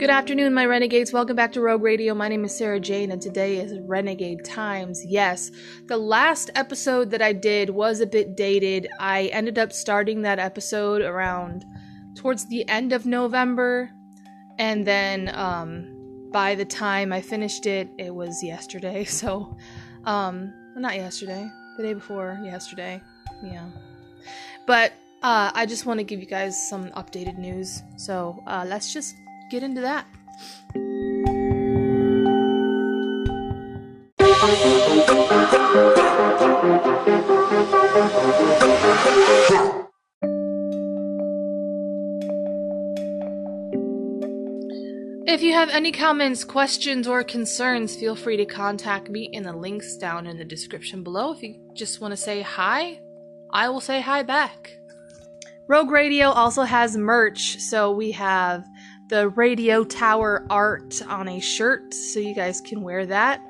Good afternoon, my renegades. Welcome back to Rogue Radio. My name is Sarah Jane, and today is Renegade Times. Yes, the last episode that I did was a bit dated. I ended up starting that episode around towards the end of November, and then um, by the time I finished it, it was yesterday. So, um, not yesterday, the day before yesterday. Yeah. But uh, I just want to give you guys some updated news. So uh, let's just get into that. If you have any comments, questions, or concerns, feel free to contact me in the links down in the description below. If you just want to say hi, I will say hi back. Rogue Radio also has merch, so we have the radio tower art on a shirt, so you guys can wear that.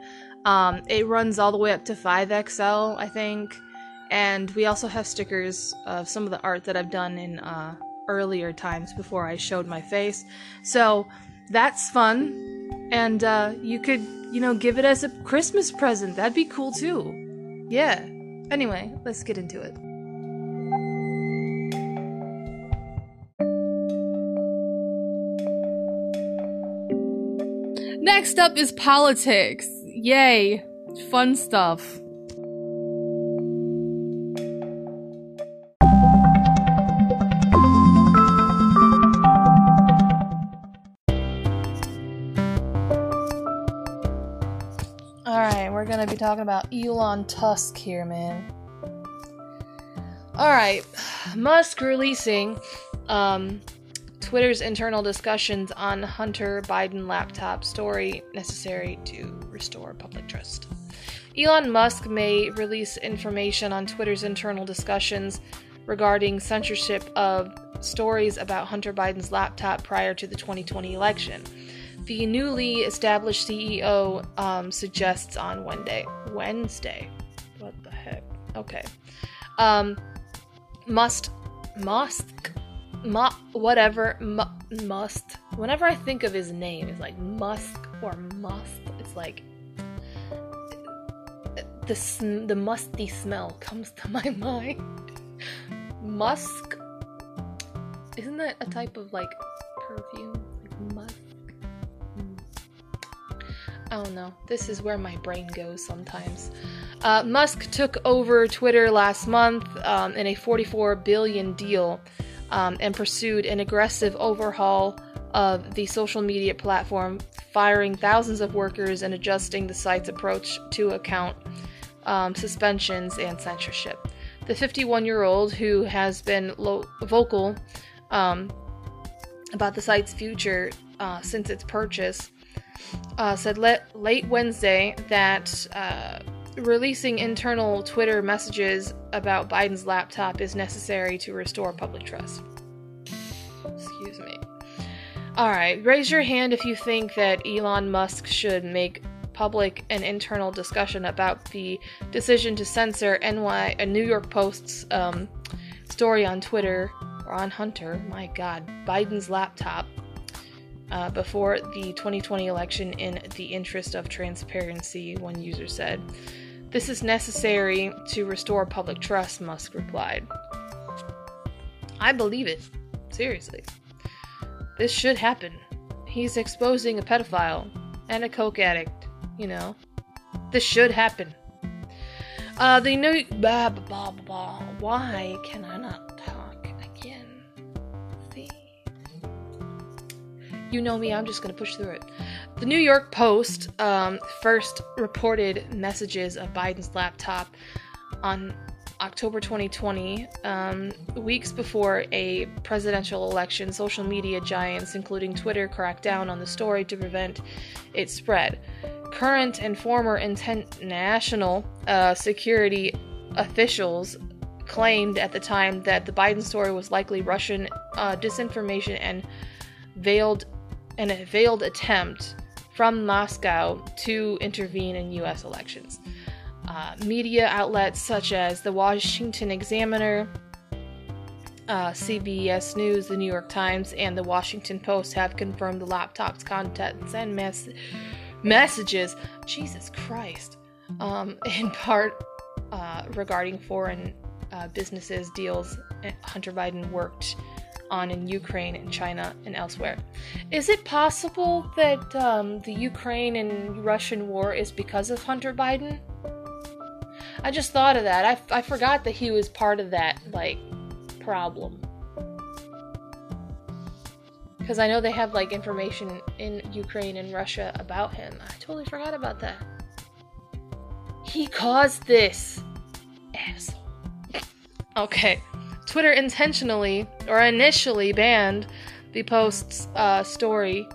Um, it runs all the way up to 5XL, I think. And we also have stickers of some of the art that I've done in uh, earlier times before I showed my face. So that's fun. And uh, you could, you know, give it as a Christmas present. That'd be cool too. Yeah. Anyway, let's get into it. Next up is politics. Yay. Fun stuff. Alright, we're gonna be talking about Elon Tusk here, man. Alright, Musk releasing um, Twitter's internal discussions on Hunter Biden laptop story necessary to restore public trust. Elon Musk may release information on Twitter's internal discussions regarding censorship of stories about Hunter Biden's laptop prior to the 2020 election. The newly established CEO um, suggests on Wednesday. Wednesday. What the heck? Okay. Um, must Musk Mu- whatever mu- must. Whenever i think of his name it's like musk or must. It's like the sm- the musty smell comes to my mind. Musk? Isn't that a type of like perfume? Like musk? Hmm. I don't know. This is where my brain goes sometimes. Uh, Musk took over Twitter last month um, in a 44 billion deal um, and pursued an aggressive overhaul of the social media platform, firing thousands of workers and adjusting the site's approach to account um, suspensions and censorship. The 51 year old, who has been lo- vocal um, about the site's future uh, since its purchase, uh, said le- late Wednesday that uh, releasing internal Twitter messages about Biden's laptop is necessary to restore public trust. Excuse me. Alright, raise your hand if you think that Elon Musk should make public an internal discussion about the decision to censor NY, a New York Post's um, story on Twitter, or on Hunter, my god, Biden's laptop, uh, before the 2020 election in the interest of transparency, one user said. This is necessary to restore public trust, Musk replied. I believe it. Seriously. This should happen. He's exposing a pedophile and a coke addict, you know. This should happen. Uh, the new. Blah, blah, blah, blah. Why can I not You know me, I'm just gonna push through it. The New York Post um, first reported messages of Biden's laptop on October 2020, um, weeks before a presidential election. Social media giants, including Twitter, cracked down on the story to prevent its spread. Current and former international uh, security officials claimed at the time that the Biden story was likely Russian uh, disinformation and veiled and a veiled attempt from Moscow to intervene in U.S. elections. Uh, media outlets such as the Washington Examiner, Uh, CBS News, the New York Times, and the Washington Post have confirmed the laptop's contents and mess- messages. Jesus Christ. Um, in part uh, regarding foreign uh, businesses deals Hunter Biden worked on in Ukraine and China and elsewhere. Is it possible that um, the Ukraine and Russian war is because of Hunter Biden? I just thought of that. I, I forgot that he was part of that, like, problem. Because I know they have, like, information in Ukraine and Russia about him. I totally forgot about that. He caused this. Asshole. Okay. Twitter intentionally or initially banned the post's uh, story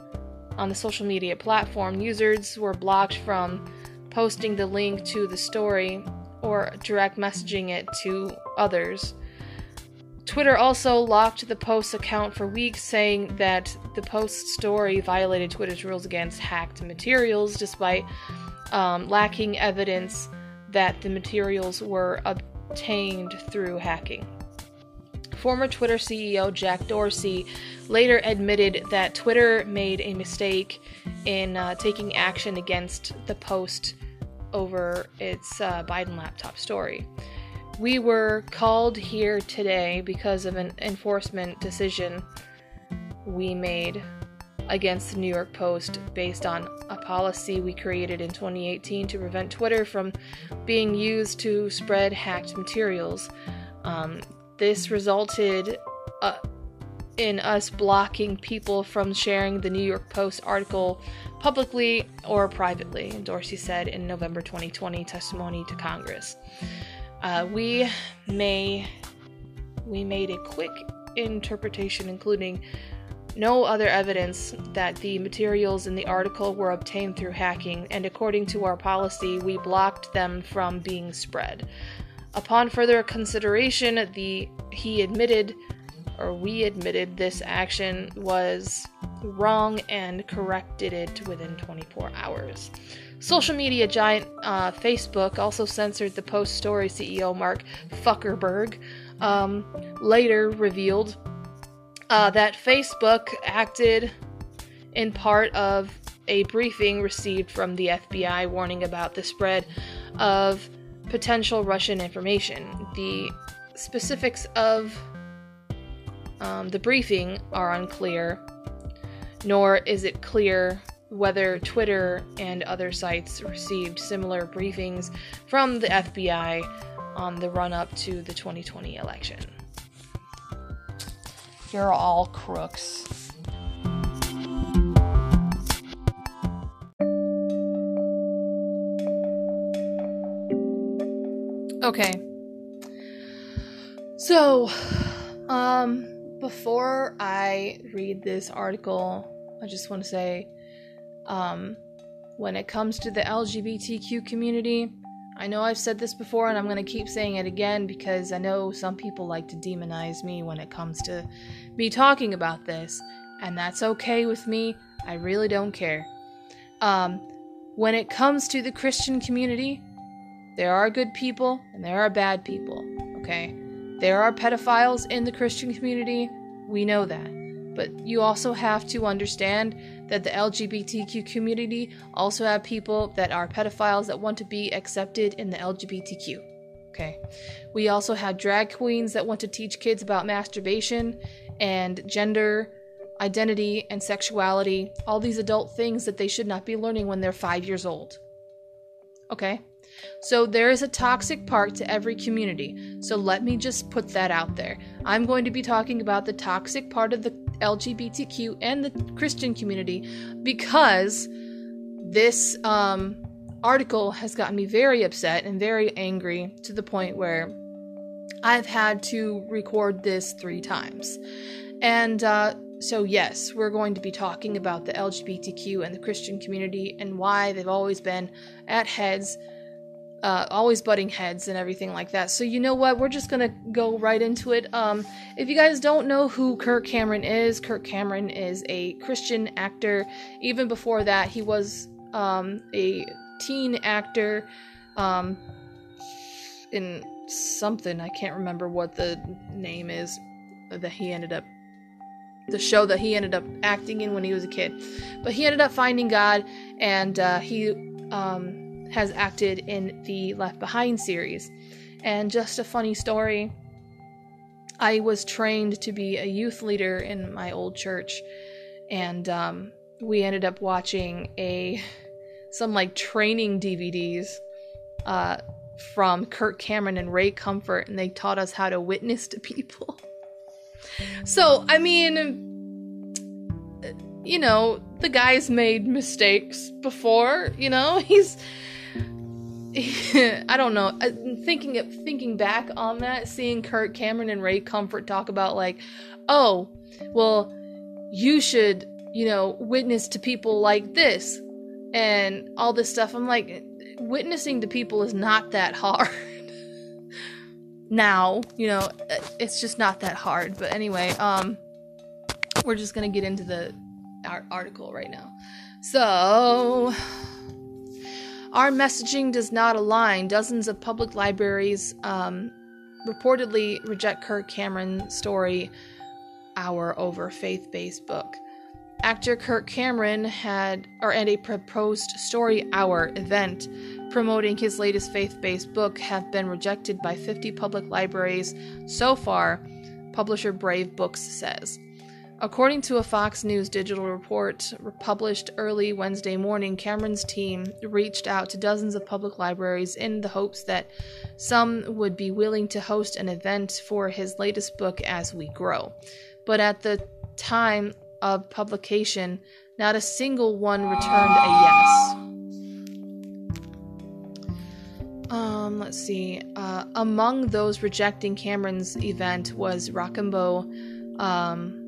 on the social media platform. Users were blocked from posting the link to the story or direct messaging it to others. Twitter also locked the post's account for weeks, saying that the post story violated Twitter's rules against hacked materials, despite um, lacking evidence that the materials were obtained through hacking. Former Twitter CEO Jack Dorsey later admitted that Twitter made a mistake in uh, taking action against the post over its uh, Biden laptop story. We were called here today because of an enforcement decision we made against the New York Post based on a policy we created in 2018 to prevent Twitter from being used to spread hacked materials. Um, this resulted uh, in us blocking people from sharing the New York Post article publicly or privately, Dorsey said in November 2020 testimony to Congress. Uh, we may we made a quick interpretation, including no other evidence that the materials in the article were obtained through hacking, and according to our policy, we blocked them from being spread. Upon further consideration, the he admitted or we admitted this action was wrong and corrected it within 24 hours. Social media giant uh, Facebook also censored the Post Story CEO Mark Zuckerberg. Um, later revealed uh, that Facebook acted in part of a briefing received from the FBI warning about the spread of potential Russian information. The specifics of um, the briefing are unclear, nor is it clear whether Twitter and other sites received similar briefings from the FBI on the run up to the 2020 election. You're all crooks. Okay. So, um, before I read this article, I just want to say, um, when it comes to the LGBTQ community, I know I've said this before and I'm going to keep saying it again because I know some people like to demonize me when it comes to me talking about this, and that's okay with me. I really don't care. Um, when it comes to the Christian community, there are good people and there are bad people, okay? There are pedophiles in the Christian community, we know that. But you also have to understand that the LGBTQ community also have people that are pedophiles that want to be accepted in the LGBTQ. Okay. We also have drag queens that want to teach kids about masturbation and gender identity and sexuality, all these adult things that they should not be learning when they're five years old. Okay? So there is a toxic part to every community. So let me just put that out there. I'm going to be talking about the toxic part of the LGBTQ and the Christian community because this um, article has gotten me very upset and very angry to the point where I've had to record this three times. And uh, so, yes, we're going to be talking about the LGBTQ and the Christian community and why they've always been at heads uh, always butting heads and everything like that. So you know what? We're just gonna go right into it. Um, if you guys don't know who Kirk Cameron is, Kirk Cameron is a Christian actor. Even before that, he was um, a teen actor um, in something. I can't remember what the name is. that he ended up the show that he ended up acting in when he was a kid. But he ended up finding God, and uh, he um, has acted in the Left Behind series. And just a funny story I was trained to be a youth leader in my old church, and um, we ended up watching a some like training DVDs uh, from Kirk Cameron and Ray Comfort, and they taught us how to witness to people. So, I mean, you know, the guy's made mistakes before, you know, he's. I don't know. Thinking of, thinking back on that, seeing Kurt Cameron and Ray Comfort talk about like, oh, well, you should, you know, witness to people like this and all this stuff. I'm like, witnessing to people is not that hard. now, you know, it's just not that hard. But anyway, um, we're just gonna get into the article right now. So, our messaging does not align. Dozens of public libraries um, reportedly reject Kirk Cameron's story hour over faith-based book. Actor Kirk Cameron had or at a proposed story hour event promoting his latest faith-based book have been rejected by 50 public libraries so far, publisher Brave Books says. According to a Fox News digital report published early Wednesday morning, Cameron's team reached out to dozens of public libraries in the hopes that some would be willing to host an event for his latest book, As We Grow. But at the time of publication, not a single one returned a yes. Um, let's see. Uh, among those rejecting Cameron's event was Rochambeau um,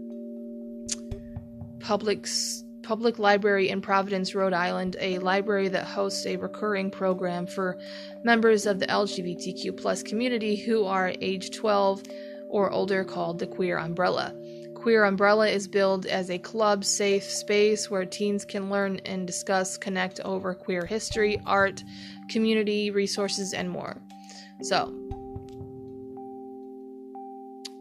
Public's Public Library in Providence, Rhode Island, a library that hosts a recurring program for members of the LGBTQ plus community who are age 12 or older called the Queer Umbrella. Queer Umbrella is billed as a club safe space where teens can learn and discuss, connect over queer history, art, community, resources, and more. So,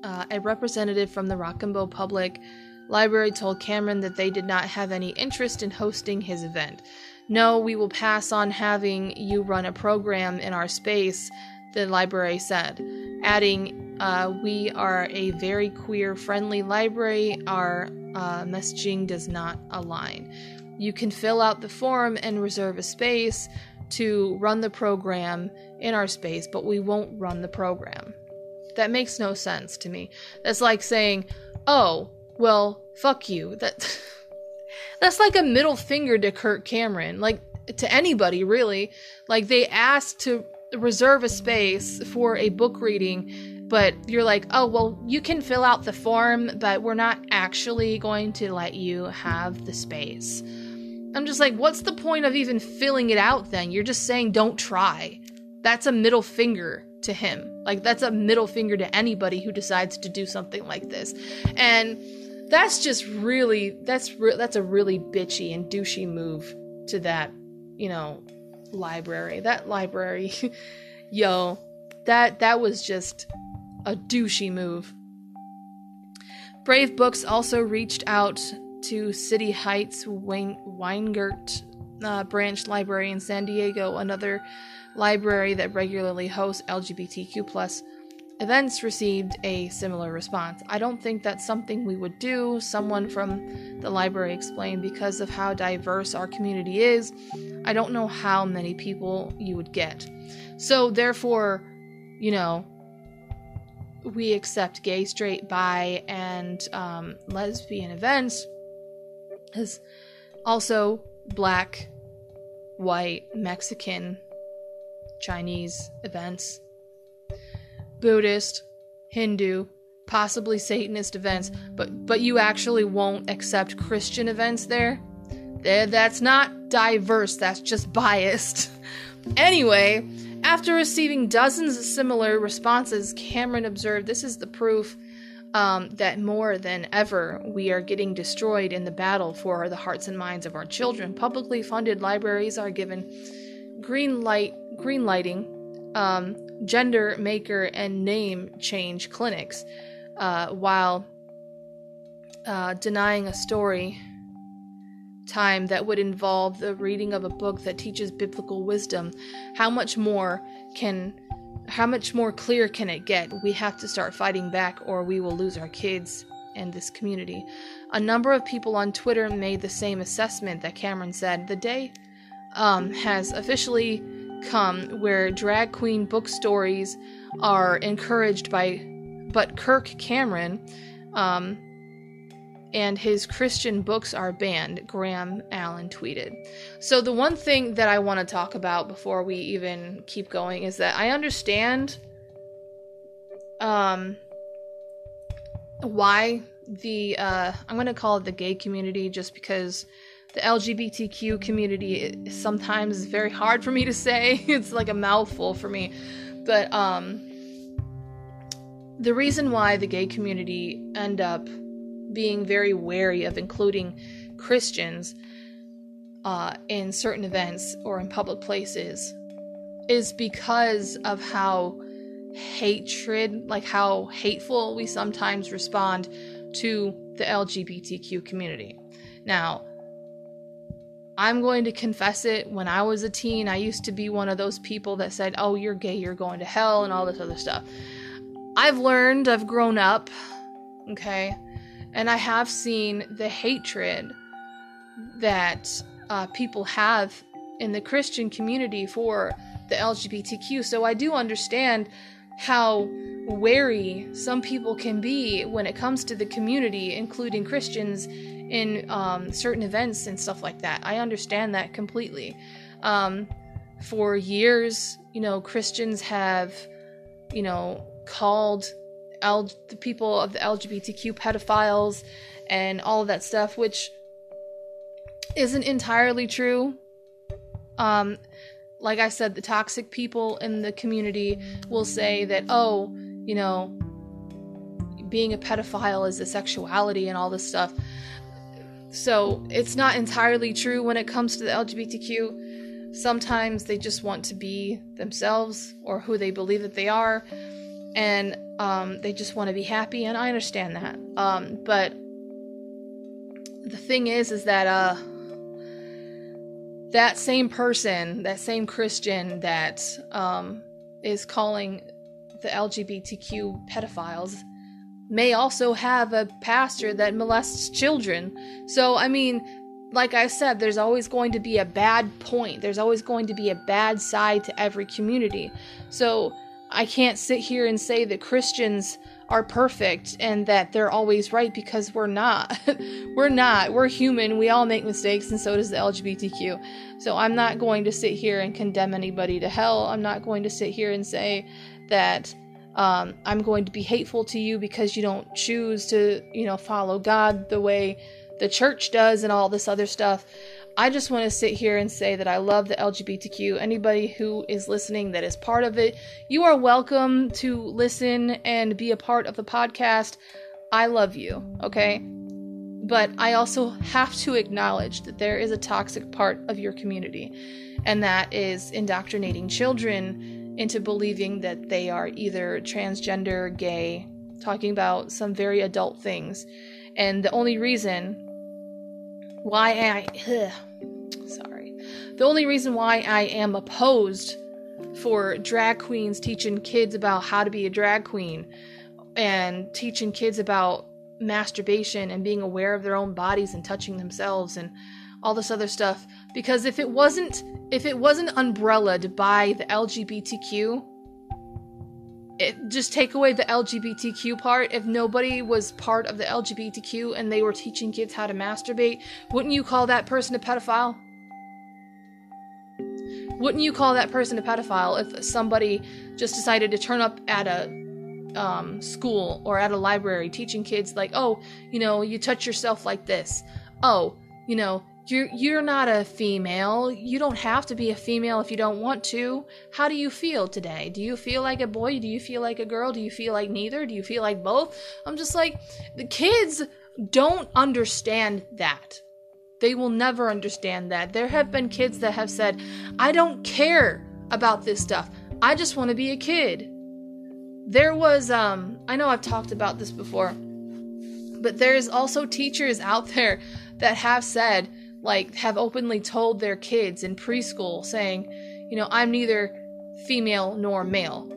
uh, a representative from the Rochambeau Public Library told Cameron that they did not have any interest in hosting his event. No, we will pass on having you run a program in our space, the library said, adding, uh, we are a very queer friendly library. Our uh, messaging does not align. You can fill out the form and reserve a space to run the program in our space, but we won't run the program. That makes no sense to me. That's like saying, "Oh, well, fuck you." That That's like a middle finger to Kurt Cameron, like to anybody really. Like they asked to reserve a space for a book reading but you're like, oh, well, you can fill out the form, but we're not actually going to let you have the space. I'm just like, what's the point of even filling it out then? You're just saying don't try. That's a middle finger to him. Like, that's a middle finger to anybody who decides to do something like this. And that's just really, that's, re- that's a really bitchy and douchey move to that, you know, library. That library, yo, that, that was just a douchey move. Brave Books also reached out to City Heights Weingart uh, Branch Library in San Diego, another library that regularly hosts LGBTQ plus events received a similar response. I don't think that's something we would do, someone from the library explained, because of how diverse our community is. I don't know how many people you would get. So, therefore, you know, we accept gay, straight, bi, and um, lesbian events as also black, white, Mexican, Chinese events, Buddhist, Hindu, possibly Satanist events, but but you actually won't accept Christian events there. That's not diverse. That's just biased. anyway, after receiving dozens of similar responses, Cameron observed this is the proof um, that more than ever we are getting destroyed in the battle for the hearts and minds of our children. Publicly funded libraries are given green light, green lighting, um, gender maker, and name change clinics. uh, while uh, denying a story time that would involve the reading of a book that teaches biblical wisdom, how much more can how much more clear can it get? We have to start fighting back or we will lose our kids and this community. A number of people on Twitter made the same assessment that Cameron said. The day um, has officially come where drag queen book stories are encouraged by, but Kirk Cameron um, and his Christian books are banned, Graham Allen tweeted. So, the one thing that I want to talk about before we even keep going is that I understand um, why the, uh, I'm going to call it the gay community just because the LGBTQ community sometimes is sometimes very hard for me to say. it's like a mouthful for me. But um, the reason why the gay community end up being very wary of including Christians uh, in certain events or in public places is because of how hatred, like how hateful we sometimes respond to the LGBTQ community. Now, I'm going to confess it. When I was a teen, I used to be one of those people that said, Oh, you're gay, you're going to hell, and all this other stuff. I've learned, I've grown up, okay? And I have seen the hatred that uh, people have in the Christian community for the LGBTQ. So I do understand how wary some people can be when it comes to the community, including Christians, in um, certain events and stuff like that. I understand that completely. Um, for years, you know, Christians have, you know, called L- the people of the LGBTQ pedophiles and all of that stuff, which isn't entirely true. Um, like I said, the toxic people in the community will say that, oh, you know, being a pedophile is a sexuality and all this stuff. So it's not entirely true when it comes to the LGBTQ. Sometimes they just want to be themselves or who they believe that they are and um, they just want to be happy, and I understand that. Um, but the thing is, is that uh, that same person, that same Christian that um, is calling the LGBTQ pedophiles may also have a pastor that molests children. So, I mean, like I said, there's always going to be a bad point. There's always going to be a bad side to every community. So, I can't sit here and say that Christians are perfect and that they're always right because we're not. we're not. We're human. We all make mistakes, and so does the LGBTQ. So I'm not going to sit here and condemn anybody to hell. I'm not going to sit here and say that um, I'm going to be hateful to you because you don't choose to, you know, follow God the way the church does and all this other stuff. I just want to sit here and say that I love the LGBTQ. Anybody who is listening that is part of it, you are welcome to listen and be a part of the podcast. I love you, okay? But I also have to acknowledge that there is a toxic part of your community, and that is indoctrinating children into believing that they are either transgender, gay, talking about some very adult things. And the only reason why I ugh, sorry. The only reason why I am opposed for drag queens teaching kids about how to be a drag queen and teaching kids about masturbation and being aware of their own bodies and touching themselves and all this other stuff because if it wasn't if it wasn't umbrellaed by the LGBTQ it, just take away the LGBTQ part. If nobody was part of the LGBTQ and they were teaching kids how to masturbate, wouldn't you call that person a pedophile? Wouldn't you call that person a pedophile if somebody just decided to turn up at a um, school or at a library teaching kids, like, oh, you know, you touch yourself like this. Oh, you know, you're you're not a female. You don't have to be a female if you don't want to. How do you feel today? Do you feel like a boy? Do you feel like a girl? Do you feel like neither? Do you feel like both? I'm just like the kids don't understand that. They will never understand that. There have been kids that have said, "I don't care about this stuff. I just want to be a kid." there was um I know I've talked about this before, but there's also teachers out there that have said like have openly told their kids in preschool saying, you know, I'm neither female nor male.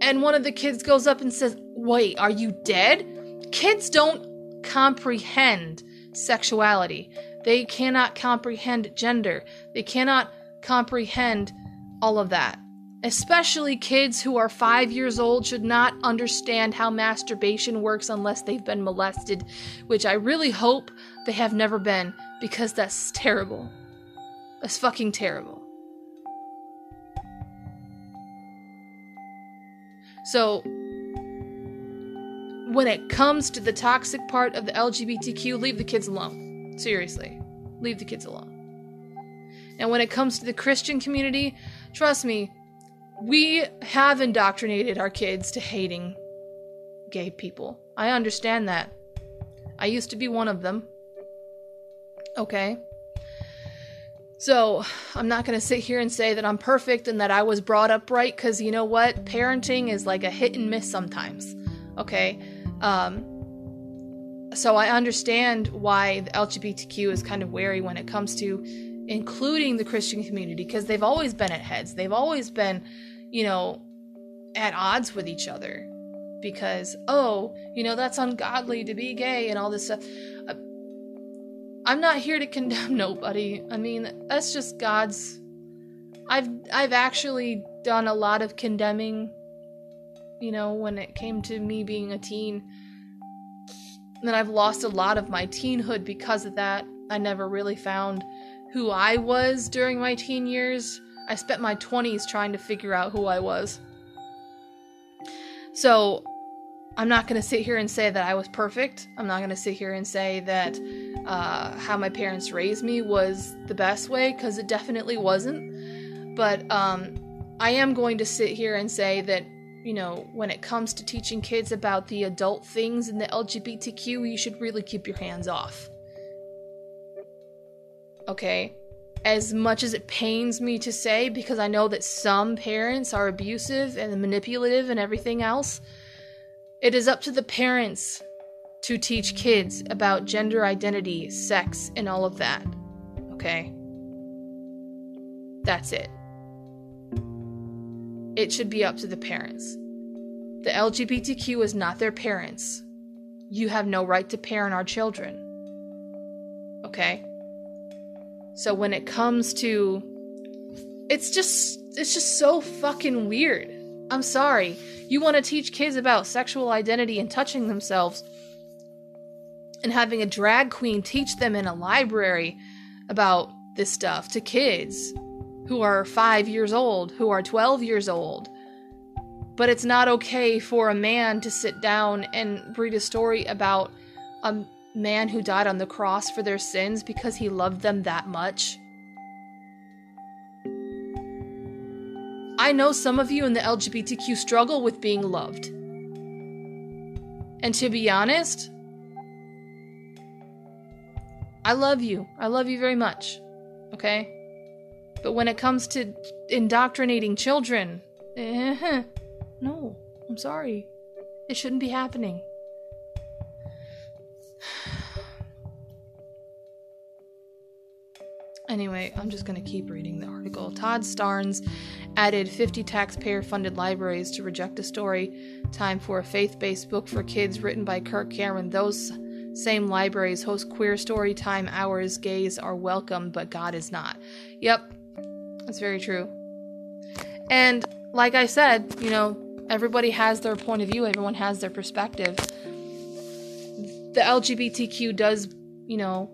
And one of the kids goes up and says, "Wait, are you dead?" Kids don't comprehend sexuality. They cannot comprehend gender. They cannot comprehend all of that. Especially kids who are five years old should not understand how masturbation works unless they've been molested, which I really hope they have never been, because that's terrible. That's fucking terrible. So, when it comes to the toxic part of the LGBTQ, leave the kids alone. Seriously, leave the kids alone. And when it comes to the Christian community, trust me, we have indoctrinated our kids to hating gay people. I understand that. I used to be one of them. Okay? So, I'm not going to sit here and say that I'm perfect and that I was brought up right because you know what? Parenting is like a hit and miss sometimes. Okay? Um, so, I understand why the LGBTQ is kind of wary when it comes to including the Christian community because they've always been at heads. They've always been, you know, at odds with each other because, oh, you know, that's ungodly to be gay and all this stuff. I'm not here to condemn nobody. I mean, that's just God's. I've I've actually done a lot of condemning, you know, when it came to me being a teen. And I've lost a lot of my teenhood because of that. I never really found who I was during my teen years. I spent my 20s trying to figure out who I was. So, I'm not going to sit here and say that I was perfect. I'm not going to sit here and say that uh, how my parents raised me was the best way, because it definitely wasn't. But um, I am going to sit here and say that, you know, when it comes to teaching kids about the adult things in the LGBTQ, you should really keep your hands off okay? As much as it pains me to say, because I know that some parents are abusive and manipulative and everything else, it is up to the parents to teach kids about gender identity, sex, and all of that. Okay? That's it. It should be up to the parents. The LGBTQ is not their parents. You have no right to parent our children. Okay? So when it comes to it's just it's just so fucking weird. I'm sorry. You want to teach kids about sexual identity and touching themselves and having a drag queen teach them in a library about this stuff to kids who are 5 years old, who are 12 years old. But it's not okay for a man to sit down and read a story about a man who died on the cross for their sins because he loved them that much? I know some of you in the LGBTQ struggle with being loved. And to be honest, I love you. I love you very much. Okay? But when it comes to indoctrinating children, eh, no, I'm sorry. It shouldn't be happening. Anyway, I'm just going to keep reading the article. Todd Starnes added 50 taxpayer funded libraries to reject a story. Time for a faith based book for kids written by Kirk Cameron. Those same libraries host queer story time hours. Gays are welcome, but God is not. Yep, that's very true. And like I said, you know, everybody has their point of view, everyone has their perspective. The LGBTQ does, you know,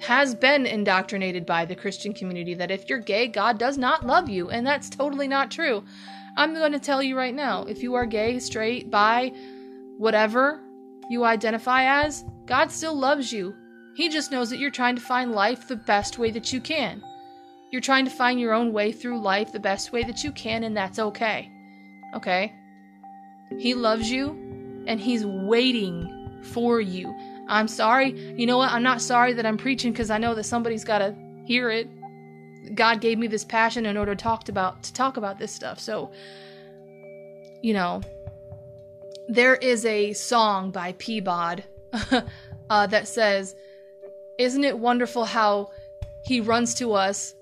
has been indoctrinated by the Christian community that if you're gay, God does not love you, and that's totally not true. I'm going to tell you right now if you are gay, straight, bi, whatever you identify as, God still loves you. He just knows that you're trying to find life the best way that you can. You're trying to find your own way through life the best way that you can, and that's okay. Okay? He loves you, and He's waiting for you. I'm sorry. You know what? I'm not sorry that I'm preaching because I know that somebody's got to hear it. God gave me this passion in order to talk about to talk about this stuff. So, you know, there is a song by Peabody uh, that says, Isn't it wonderful how he runs to us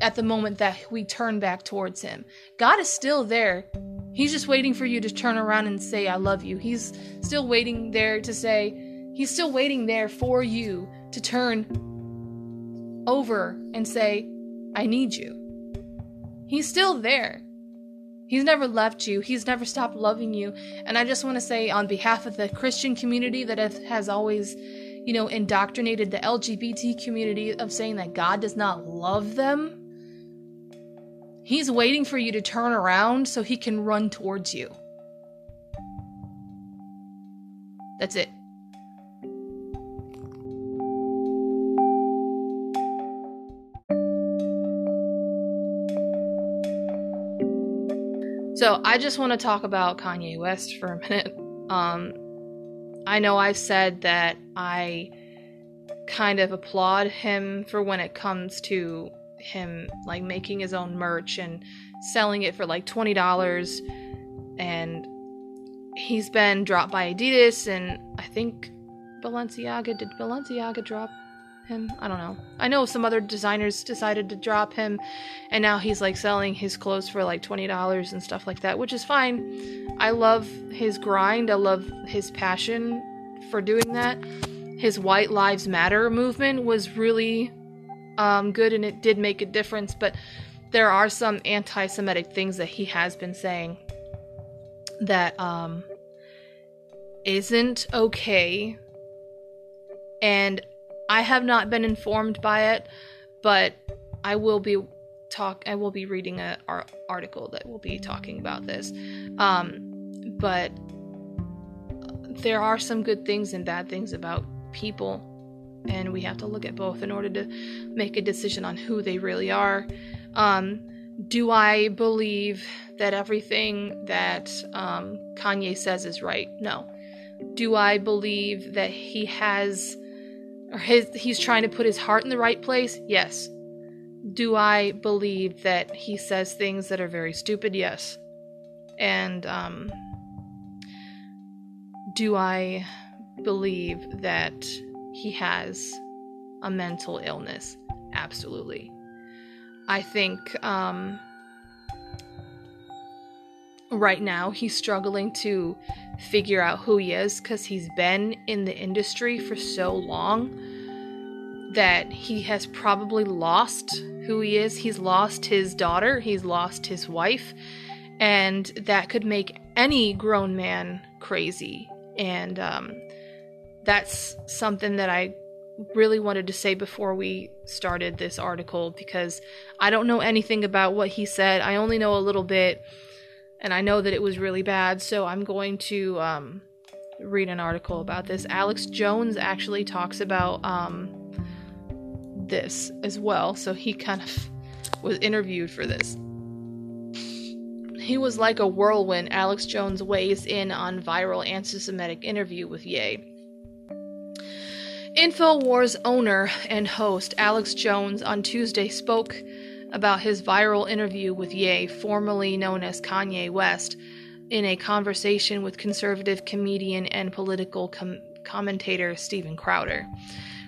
at the moment that we turn back towards him? God is still there. He's just waiting for you to turn around and say, I love you. He's still waiting there to say, He's still waiting there for you to turn over and say, I need you. He's still there. He's never left you. He's never stopped loving you. And I just want to say, on behalf of the Christian community that has always, you know, indoctrinated the LGBT community of saying that God does not love them, He's waiting for you to turn around so He can run towards you. That's it. So I just want to talk about Kanye West for a minute. Um, I know I've said that I kind of applaud him for when it comes to him like making his own merch and selling it for like twenty dollars, and he's been dropped by Adidas and I think Balenciaga. Did Balenciaga drop him. I don't know. I know some other designers decided to drop him, and now he's like selling his clothes for like $20 and stuff like that, which is fine. I love his grind, I love his passion for doing that. His White Lives Matter movement was really um, good and it did make a difference, but there are some anti Semitic things that he has been saying that um, isn't okay. And I have not been informed by it, but I will be talk. I will be reading an article that will be talking about this. Um, but there are some good things and bad things about people, and we have to look at both in order to make a decision on who they really are. Um, do I believe that everything that um, Kanye says is right? No. Do I believe that he has or his he's trying to put his heart in the right place? Yes. Do I believe that he says things that are very stupid? Yes. And um do I believe that he has a mental illness? Absolutely. I think um right now he's struggling to figure out who he is because he's been in the industry for so long that he has probably lost who he is. He's lost his daughter, he's lost his wife, and that could make any grown man crazy. And um, that's something that I really wanted to say before we started this article because I don't know anything about what he said. I only know a little bit and I know that it was really bad, so I'm going to um, read an article about this. Alex Jones actually talks about um, this as well, so he kind of was interviewed for this. He was like a whirlwind. Alex Jones weighs in on viral anti Semitic interview with Ye. InfoWars owner and host Alex Jones on Tuesday spoke about his viral interview with Ye, formerly known as Kanye West, in a conversation with conservative comedian and political com- commentator Steven Crowder.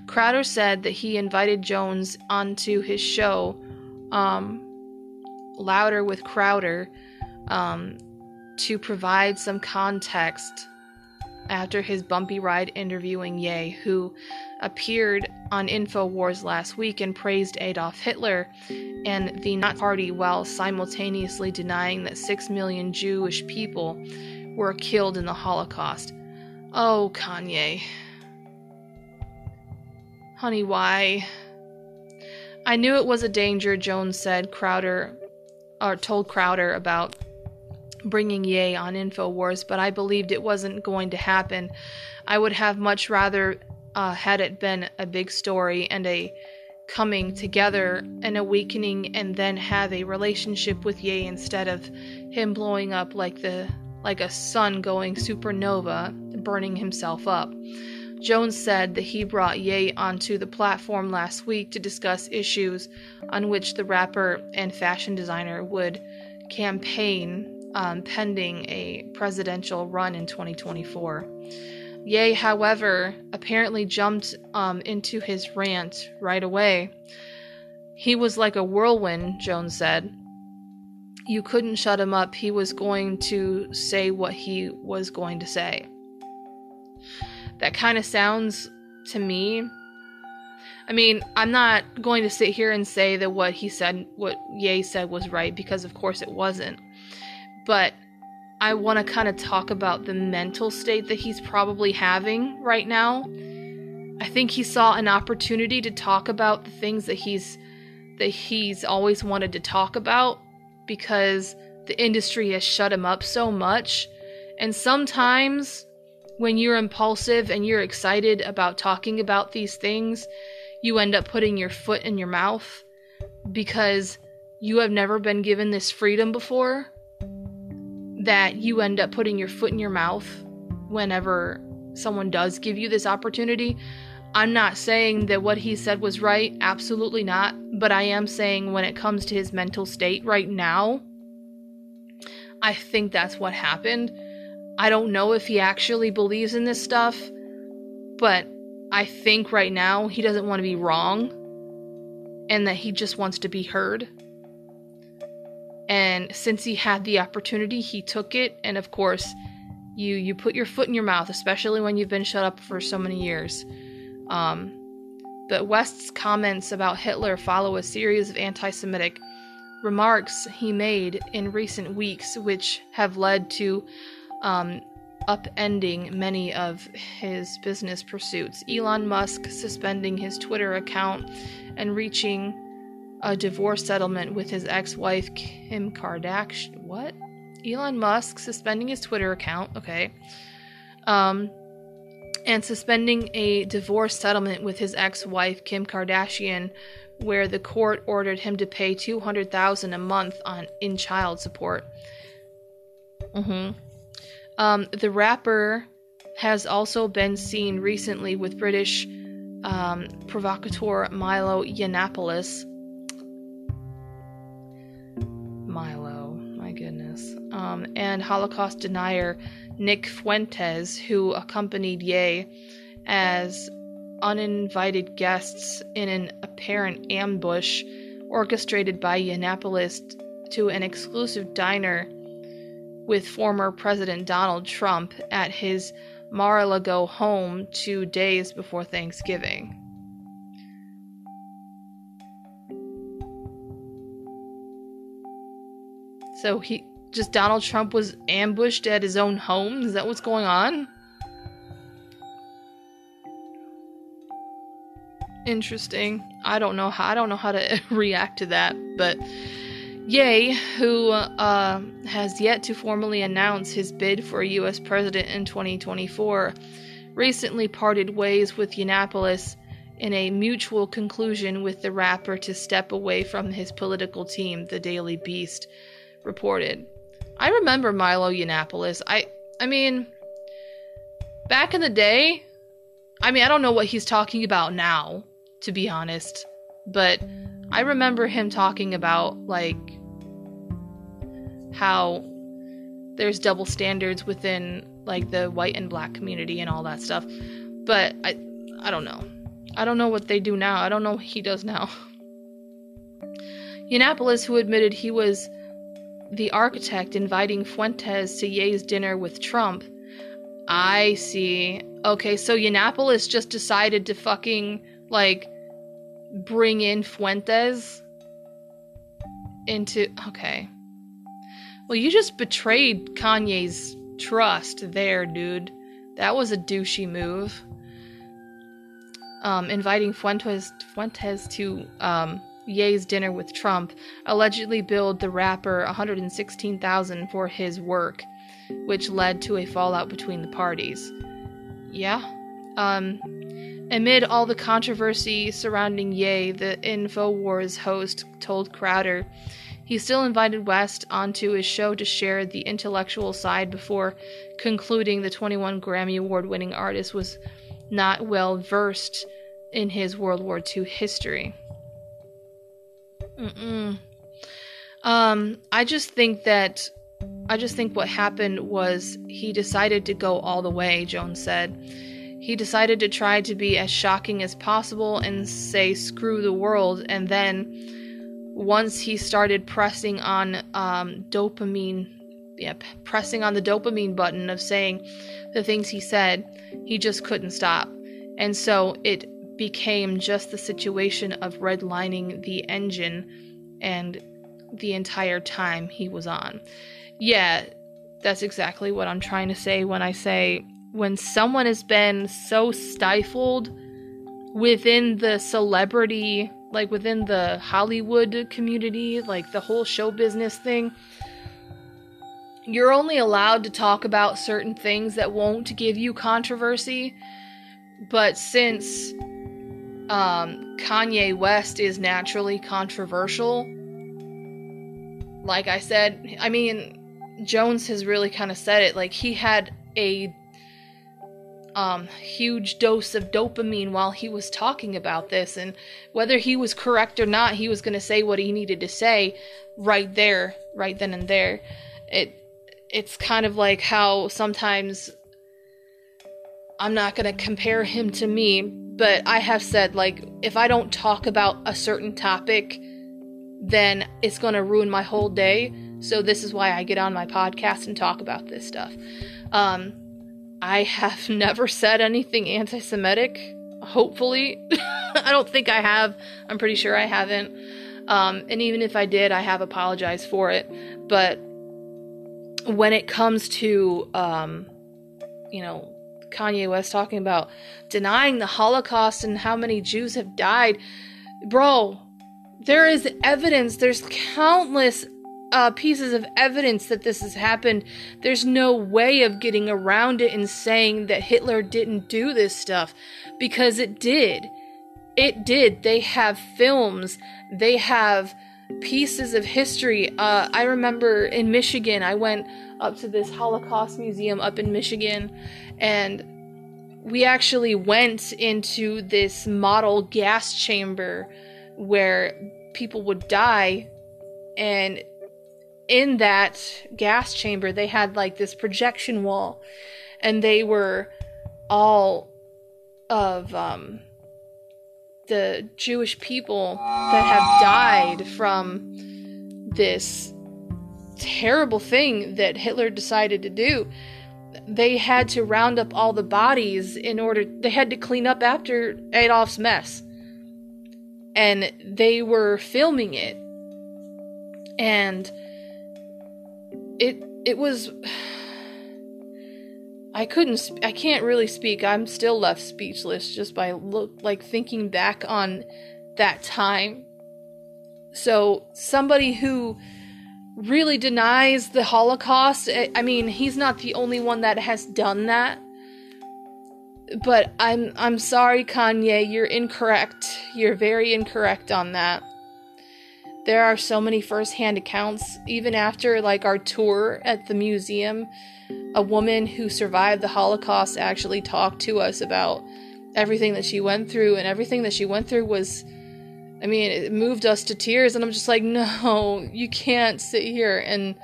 Crowder said that he invited Jones onto his show, um, Louder with Crowder, um, to provide some context after his bumpy ride interviewing Ye, who appeared on InfoWars last week and praised Adolf Hitler and the Nazi Party while simultaneously denying that 6 million Jewish people were killed in the Holocaust. Oh, Kanye. Honey, why? I knew it was a danger, Jones said Crowder or told Crowder about bringing Ye on InfoWars, but I believed it wasn't going to happen. I would have much rather uh, had it been a big story and a coming together, an awakening, and then have a relationship with Ye instead of him blowing up like the like a sun going supernova, burning himself up. Jones said that he brought Ye onto the platform last week to discuss issues on which the rapper and fashion designer would campaign um, pending a presidential run in 2024. Ye, however, apparently jumped um, into his rant right away. He was like a whirlwind, Jones said. You couldn't shut him up. He was going to say what he was going to say. That kind of sounds to me. I mean, I'm not going to sit here and say that what he said, what Ye said was right, because of course it wasn't. But I want to kind of talk about the mental state that he's probably having right now. I think he saw an opportunity to talk about the things that he's that he's always wanted to talk about because the industry has shut him up so much. And sometimes when you're impulsive and you're excited about talking about these things, you end up putting your foot in your mouth because you have never been given this freedom before that you end up putting your foot in your mouth whenever someone does give you this opportunity. I'm not saying that what he said was right, absolutely not, but I am saying when it comes to his mental state right now, I think that's what happened. I don't know if he actually believes in this stuff, but I think right now he doesn't want to be wrong and that he just wants to be heard. And since he had the opportunity, he took it. And of course, you you put your foot in your mouth, especially when you've been shut up for so many years. Um, but West's comments about Hitler follow a series of anti-Semitic remarks he made in recent weeks, which have led to um, upending many of his business pursuits. Elon Musk suspending his Twitter account and reaching a divorce settlement with his ex-wife Kim Kardashian. What? Elon Musk suspending his Twitter account. Okay. Um, and suspending a divorce settlement with his ex-wife Kim Kardashian, where the court ordered him to pay two hundred thousand a month on in child support. Mm-hmm. Um, the rapper has also been seen recently with British um, provocateur Milo Yiannopoulos Milo, my goodness. Um, and Holocaust denier Nick Fuentes, who accompanied Ye as uninvited guests in an apparent ambush orchestrated by Yiannopoulos to an exclusive diner with former President Donald Trump at his Mar a Lago home two days before Thanksgiving. So he just Donald Trump was ambushed at his own home? Is that what's going on? Interesting. I don't know how I don't know how to react to that, but Ye, who uh, has yet to formally announce his bid for U.S. president in 2024, recently parted ways with Yiannopoulos in a mutual conclusion with the rapper to step away from his political team, the Daily Beast reported. I remember Milo Yiannopoulos. I I mean back in the day, I mean I don't know what he's talking about now, to be honest, but I remember him talking about like how there's double standards within like the white and black community and all that stuff. But I I don't know. I don't know what they do now. I don't know what he does now. Yiannopoulos, who admitted he was the architect inviting Fuentes to Ye's dinner with Trump. I see. Okay, so Yiannopoulos just decided to fucking, like, bring in Fuentes into. Okay. Well, you just betrayed Kanye's trust there, dude. That was a douchey move. Um, inviting Fuentes Fuentes to um, Ye's dinner with Trump allegedly billed the rapper 116,000 for his work, which led to a fallout between the parties. Yeah. Um amid all the controversy surrounding Ye, the InfoWars host told Crowder he still invited West onto his show to share the intellectual side before concluding the 21 Grammy Award winning artist was not well versed in his World War II history. Mm-mm. Um, I just think that I just think what happened was he decided to go all the way, Jones said. He decided to try to be as shocking as possible and say screw the world, and then once he started pressing on um, dopamine, yeah, pressing on the dopamine button of saying the things he said, he just couldn't stop. And so it became just the situation of redlining the engine and the entire time he was on. Yeah, that's exactly what I'm trying to say when I say when someone has been so stifled within the celebrity, like within the Hollywood community, like the whole show business thing, you're only allowed to talk about certain things that won't give you controversy. But since um, Kanye West is naturally controversial, like I said, I mean, Jones has really kind of said it. Like he had a um, huge dose of dopamine while he was talking about this, and whether he was correct or not, he was going to say what he needed to say right there, right then and there. It it's kind of like how sometimes I'm not going to compare him to me, but I have said like if I don't talk about a certain topic, then it's going to ruin my whole day. So this is why I get on my podcast and talk about this stuff. Um, I have never said anything anti Semitic, hopefully. I don't think I have. I'm pretty sure I haven't. Um, and even if I did, I have apologized for it. But when it comes to, um, you know, Kanye West talking about denying the Holocaust and how many Jews have died, bro, there is evidence, there's countless uh, pieces of evidence that this has happened. There's no way of getting around it and saying that Hitler didn't do this stuff because it did. It did. They have films, they have pieces of history. Uh, I remember in Michigan, I went up to this Holocaust museum up in Michigan and we actually went into this model gas chamber where people would die and in that gas chamber, they had like this projection wall, and they were all of um, the Jewish people that have died from this terrible thing that Hitler decided to do. They had to round up all the bodies in order, they had to clean up after Adolf's mess. And they were filming it. And it it was I couldn't I can't really speak. I'm still left speechless just by look like thinking back on that time. So somebody who really denies the Holocaust, I, mean, he's not the only one that has done that. But I'm I'm sorry Kanye, you're incorrect. You're very incorrect on that there are so many firsthand accounts even after like our tour at the museum a woman who survived the holocaust actually talked to us about everything that she went through and everything that she went through was i mean it moved us to tears and i'm just like no you can't sit here and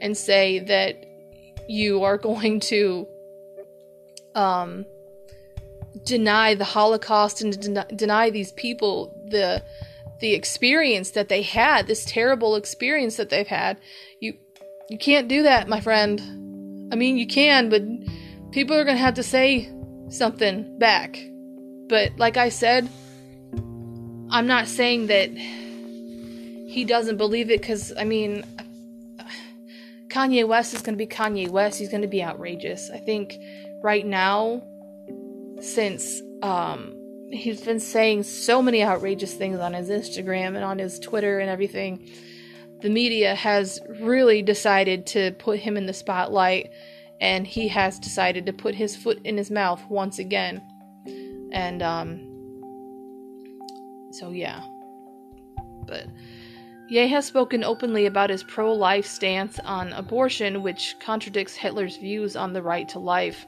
and say that you are going to um deny the holocaust and den- deny these people the the experience that they had, this terrible experience that they've had. You you can't do that, my friend. I mean, you can, but people are going to have to say something back. But like I said, I'm not saying that he doesn't believe it cuz I mean Kanye West is going to be Kanye West. He's going to be outrageous. I think right now since um he's been saying so many outrageous things on his Instagram and on his Twitter and everything. The media has really decided to put him in the spotlight, and he has decided to put his foot in his mouth once again. And, um, so yeah. But Ye has spoken openly about his pro life stance on abortion, which contradicts Hitler's views on the right to life,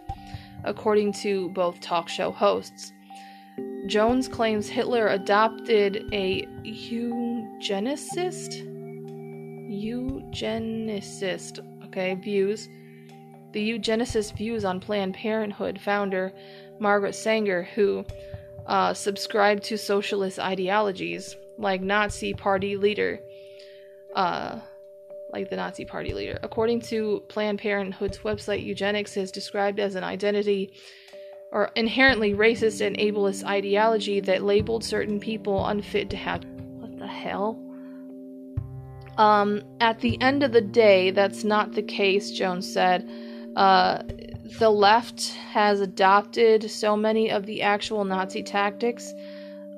according to both talk show hosts. Jones claims Hitler adopted a eugenicist eugenicist okay, views. The eugenicist views on Planned Parenthood founder Margaret Sanger, who uh, subscribed to socialist ideologies like Nazi party leader, uh, like the Nazi party leader. According to Planned Parenthood's website, eugenics is described as an identity or inherently racist and ableist ideology that labeled certain people unfit to have. What the hell? Um, at the end of the day, that's not the case, Jones said. Uh, the left has adopted so many of the actual Nazi tactics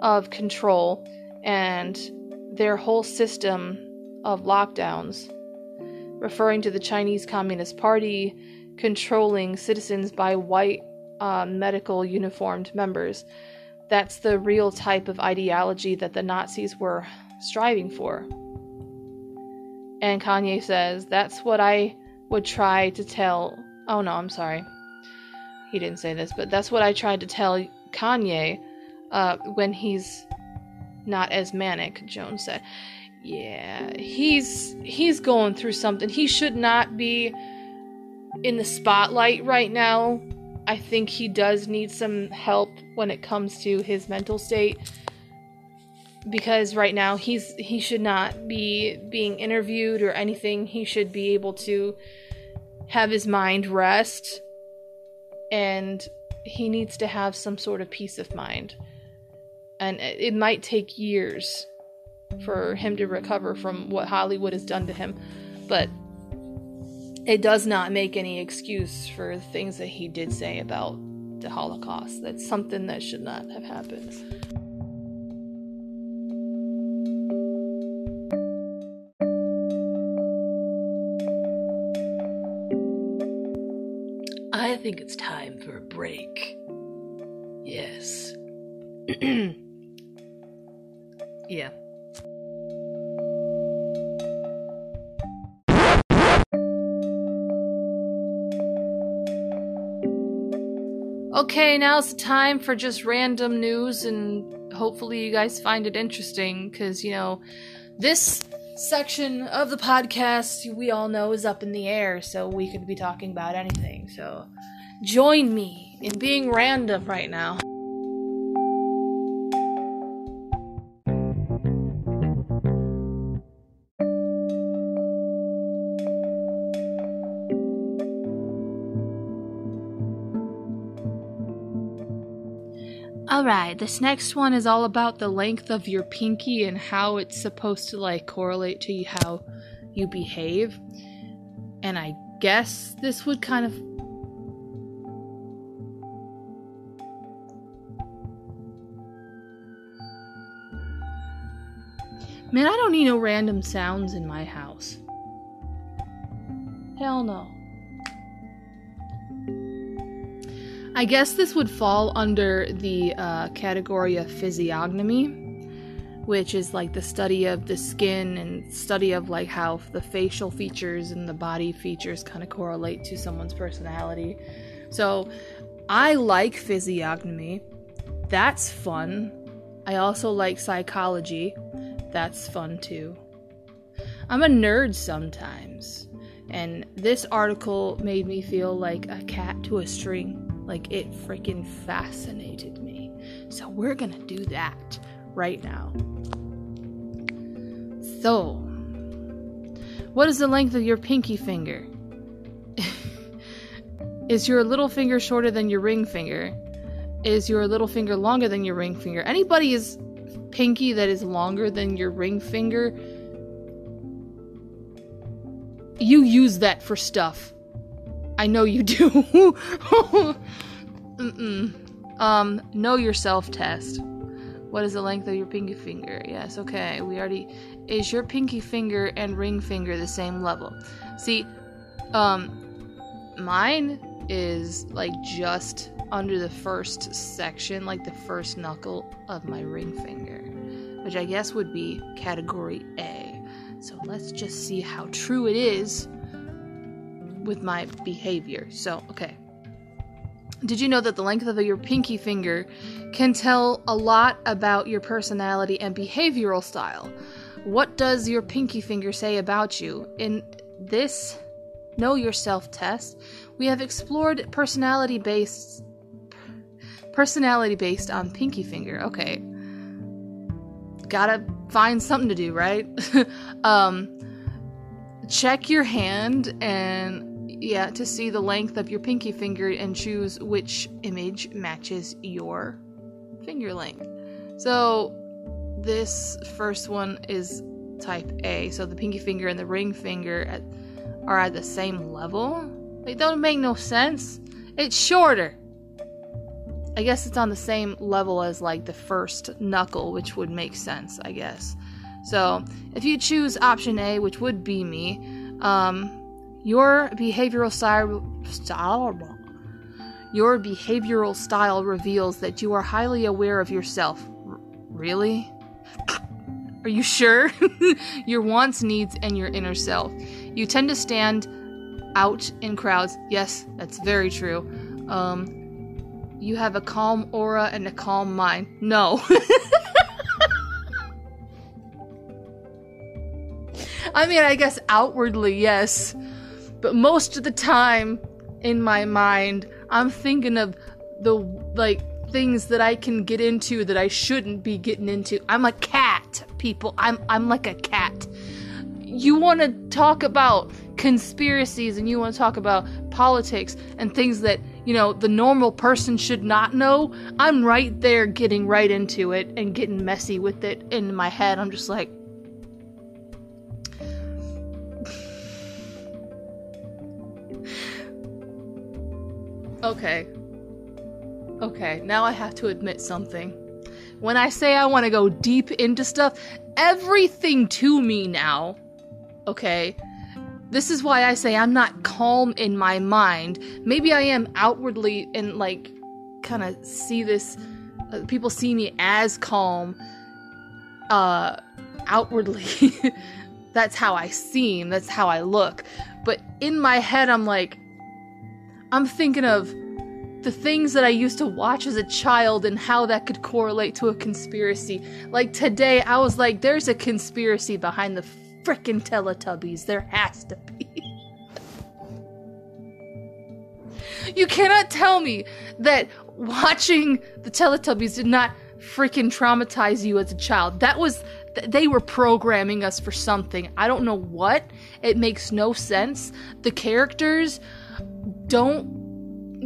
of control and their whole system of lockdowns, referring to the Chinese Communist Party controlling citizens by white uh, medical uniformed members. That's the real type of ideology that the Nazis were striving for. And Kanye says, That's what I would try to tell. Oh no, I'm sorry. He didn't say this, but that's what I tried to tell Kanye uh, when he's not as manic, Jones said. Yeah, he's he's going through something. He should not be in the spotlight right now. I think he does need some help when it comes to his mental state because right now he's he should not be being interviewed or anything. He should be able to have his mind rest and he needs to have some sort of peace of mind. And it might take years for him to recover from what Hollywood has done to him, but it does not make any excuse for things that he did say about the Holocaust. That's something that should not have happened. Think it's time for a break. Yes. yeah. Okay, now's the time for just random news, and hopefully, you guys find it interesting because, you know, this section of the podcast we all know is up in the air, so we could be talking about anything. So join me in being random right now. Alright, this next one is all about the length of your pinky and how it's supposed to like correlate to how you behave. And I guess this would kind of Man, I don't need no random sounds in my house. Hell no. I guess this would fall under the uh, category of physiognomy, which is like the study of the skin and study of like how the facial features and the body features kind of correlate to someone's personality. So I like physiognomy. That's fun. I also like psychology. That's fun too. I'm a nerd sometimes, and this article made me feel like a cat to a string. Like it freaking fascinated me. So we're gonna do that right now. So, what is the length of your pinky finger? is your little finger shorter than your ring finger? Is your little finger longer than your ring finger? Anybody is pinky that is longer than your ring finger, you use that for stuff. I know you do. Um, know yourself test. What is the length of your pinky finger? Yes, okay. We already is your pinky finger and ring finger the same level? See, um mine is like just under the first section, like the first knuckle of my ring finger, which I guess would be category A. So let's just see how true it is with my behavior. So, okay. Did you know that the length of your pinky finger can tell a lot about your personality and behavioral style? What does your pinky finger say about you? In this Know yourself test. We have explored personality based personality based on pinky finger. Okay. Gotta find something to do, right? um check your hand and yeah, to see the length of your pinky finger and choose which image matches your finger length. So this first one is type A. So the pinky finger and the ring finger at, are at the same level. They don't make no sense. It's shorter. I guess it's on the same level as like the first knuckle, which would make sense, I guess. So if you choose option A, which would be me, um, your behavioral style, your behavioral style reveals that you are highly aware of yourself. R- really? Are you sure? your wants, needs, and your inner self. You tend to stand out in crowds. Yes, that's very true. Um, you have a calm aura and a calm mind. No. I mean, I guess outwardly, yes. But most of the time in my mind, I'm thinking of the, like, things that I can get into that I shouldn't be getting into. I'm a cat, people. I'm I'm like a cat. You want to talk about conspiracies and you want to talk about politics and things that, you know, the normal person should not know. I'm right there getting right into it and getting messy with it in my head. I'm just like Okay. Okay, now I have to admit something. When I say I want to go deep into stuff, everything to me now, okay? This is why I say I'm not calm in my mind. Maybe I am outwardly and like kind of see this uh, people see me as calm uh outwardly. that's how I seem, that's how I look. But in my head I'm like I'm thinking of the things that I used to watch as a child and how that could correlate to a conspiracy. Like today, I was like, there's a conspiracy behind the frickin' Teletubbies. There has to be. you cannot tell me that watching the Teletubbies did not freaking traumatize you as a child. That was they were programming us for something. I don't know what. It makes no sense. The characters don't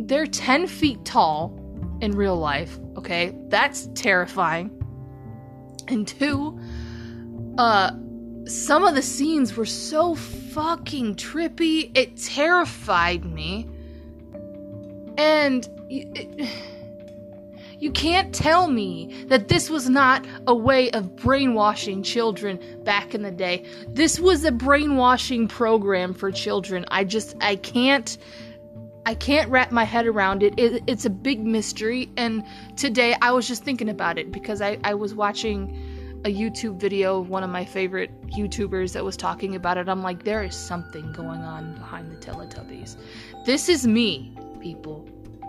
they're 10 feet tall in real life okay that's terrifying and two uh some of the scenes were so fucking trippy it terrified me and it, you can't tell me that this was not a way of brainwashing children back in the day. This was a brainwashing program for children. I just I can't I can't wrap my head around it. it. It's a big mystery and today I was just thinking about it because I I was watching a YouTube video of one of my favorite YouTubers that was talking about it. I'm like there is something going on behind the Teletubbies. This is me, people.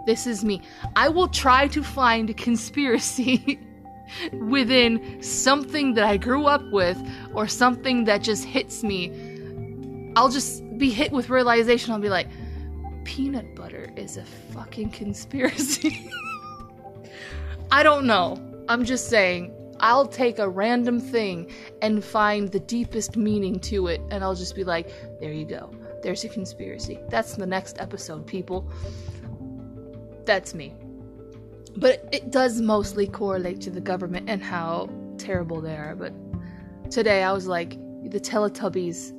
This is me. I will try to find conspiracy within something that I grew up with or something that just hits me. I'll just be hit with realization. I'll be like, peanut butter is a fucking conspiracy. I don't know. I'm just saying. I'll take a random thing and find the deepest meaning to it, and I'll just be like, there you go. There's a conspiracy. That's the next episode, people. That's me. But it does mostly correlate to the government and how terrible they are. But today I was like, the Teletubbies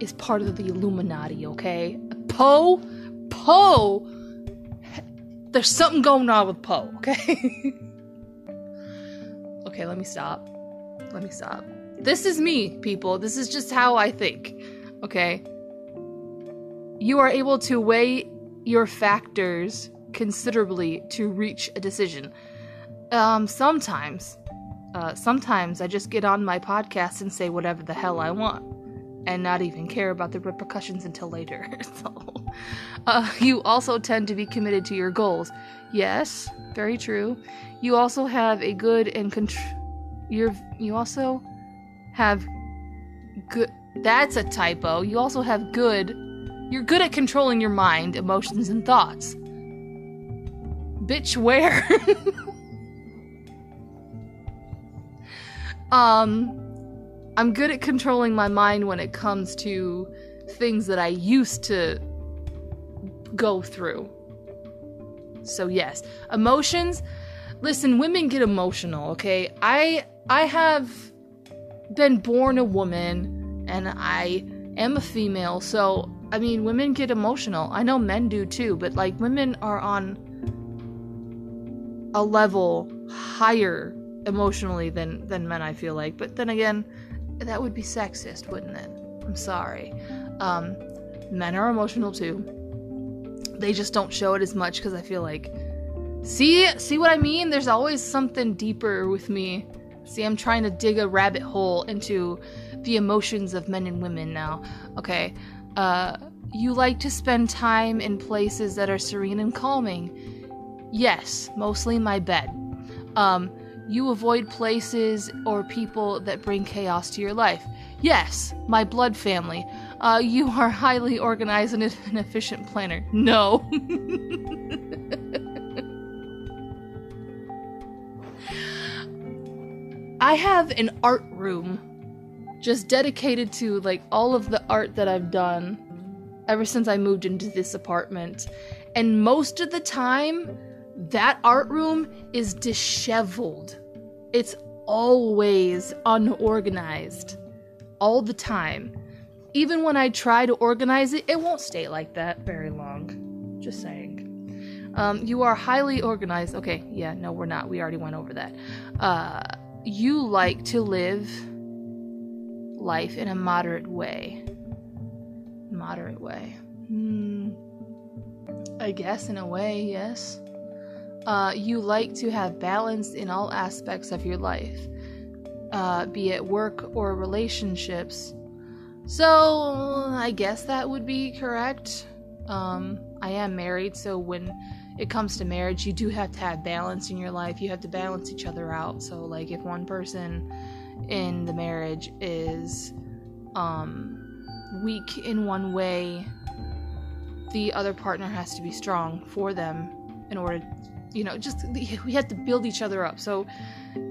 is part of the Illuminati, okay? Po, Po, there's something going on with Po, okay? okay, let me stop. Let me stop. This is me, people. This is just how I think, okay? You are able to weigh your factors considerably to reach a decision. Um, sometimes, uh, sometimes I just get on my podcast and say whatever the hell I want, and not even care about the repercussions until later. so, uh, you also tend to be committed to your goals. Yes, very true. You also have a good and contr- you're you also have good. That's a typo. You also have good You're good at controlling your mind, emotions, and thoughts. Bitch, where? um, I'm good at controlling my mind when it comes to things that I used to go through. So yes, emotions. Listen, women get emotional, okay? I I have been born a woman and I am a female, so I mean, women get emotional. I know men do too, but like women are on a level higher emotionally than than men I feel like. But then again, that would be sexist, wouldn't it? I'm sorry. Um men are emotional too. They just don't show it as much cuz I feel like See see what I mean? There's always something deeper with me. See, I'm trying to dig a rabbit hole into the emotions of men and women now. Okay. Uh, you like to spend time in places that are serene and calming. Yes, mostly my bed. Um, you avoid places or people that bring chaos to your life. Yes, my blood family. Uh, you are highly organized and an efficient planner. No. I have an art room just dedicated to like all of the art that I've done ever since I moved into this apartment. And most of the time, that art room is disheveled. It's always unorganized. All the time. Even when I try to organize it, it won't stay like that very long. Just saying. Um, you are highly organized. Okay, yeah, no, we're not. We already went over that. Uh, you like to live life in a moderate way. Moderate way. Hmm. I guess in a way, yes. Uh, you like to have balance in all aspects of your life, uh, be it work or relationships. So, I guess that would be correct. Um, I am married, so when it comes to marriage, you do have to have balance in your life. You have to balance each other out. So, like, if one person in the marriage is um, weak in one way, the other partner has to be strong for them in order, you know, just we have to build each other up. So,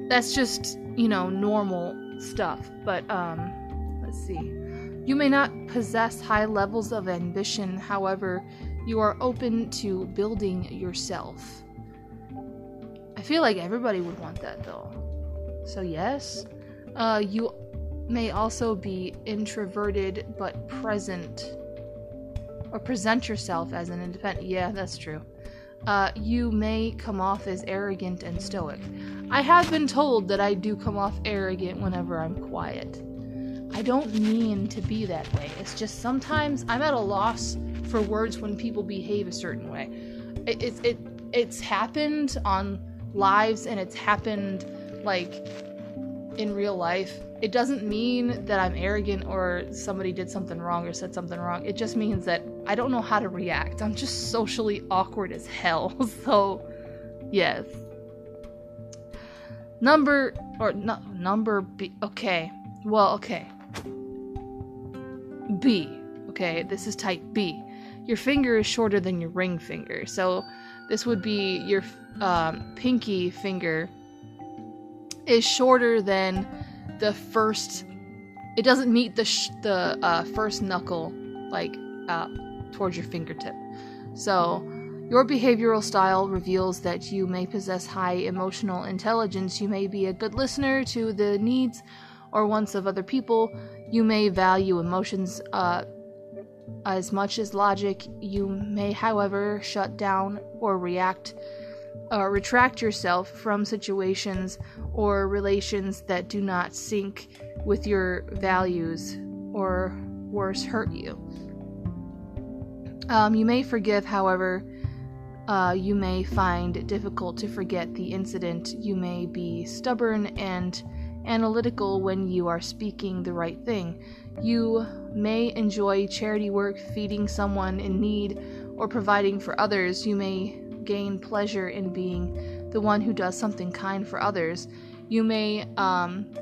that's just, you know, normal stuff. But, um, let's see. You may not possess high levels of ambition, however, you are open to building yourself. I feel like everybody would want that though. So, yes, uh, you may also be introverted but present or present yourself as an independent. Yeah, that's true. Uh, you may come off as arrogant and stoic. I have been told that I do come off arrogant whenever I'm quiet. I don't mean to be that way. It's just sometimes I'm at a loss for words when people behave a certain way. It, it, it it's happened on lives and it's happened like in real life. It doesn't mean that I'm arrogant or somebody did something wrong or said something wrong. It just means that I don't know how to react. I'm just socially awkward as hell. So, yes. Number or no, number B. Okay. Well, okay. B. Okay, this is type B your finger is shorter than your ring finger. So this would be your um, pinky finger is shorter than the first. It doesn't meet the sh- the uh, first knuckle like uh, towards your fingertip. So your behavioral style reveals that you may possess high emotional intelligence. You may be a good listener to the needs or wants of other people. You may value emotions uh, as much as logic, you may, however, shut down or react uh, retract yourself from situations or relations that do not sync with your values or worse, hurt you. Um, you may forgive, however, uh, you may find it difficult to forget the incident. You may be stubborn and analytical when you are speaking the right thing. You may enjoy charity work, feeding someone in need, or providing for others. You may gain pleasure in being the one who does something kind for others. You may um,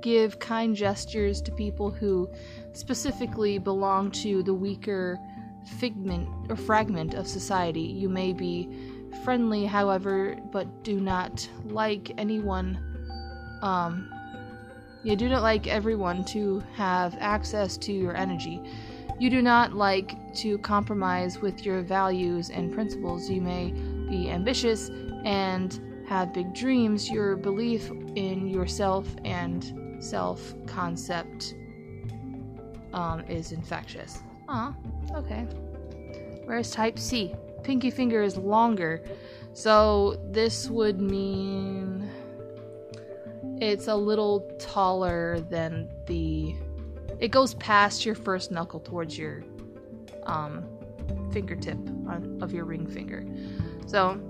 give kind gestures to people who specifically belong to the weaker figment or fragment of society. You may be friendly, however, but do not like anyone. Um, you do not like everyone to have access to your energy. You do not like to compromise with your values and principles. You may be ambitious and have big dreams. Your belief in yourself and self concept um, is infectious. Ah, okay. Where's type C? Pinky finger is longer. So this would mean it's a little taller than the it goes past your first knuckle towards your um, fingertip of your ring finger. So,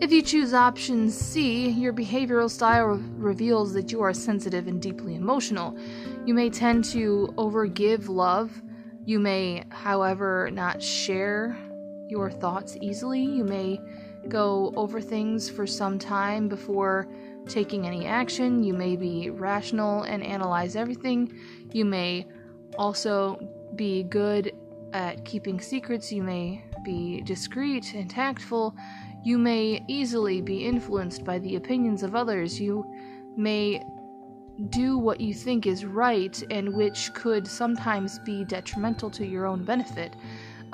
if you choose option C, your behavioral style re- reveals that you are sensitive and deeply emotional. You may tend to overgive love. You may, however, not share your thoughts easily. You may go over things for some time before taking any action. You may be rational and analyze everything. You may also be good at keeping secrets. You may be discreet and tactful. You may easily be influenced by the opinions of others. You may do what you think is right and which could sometimes be detrimental to your own benefit.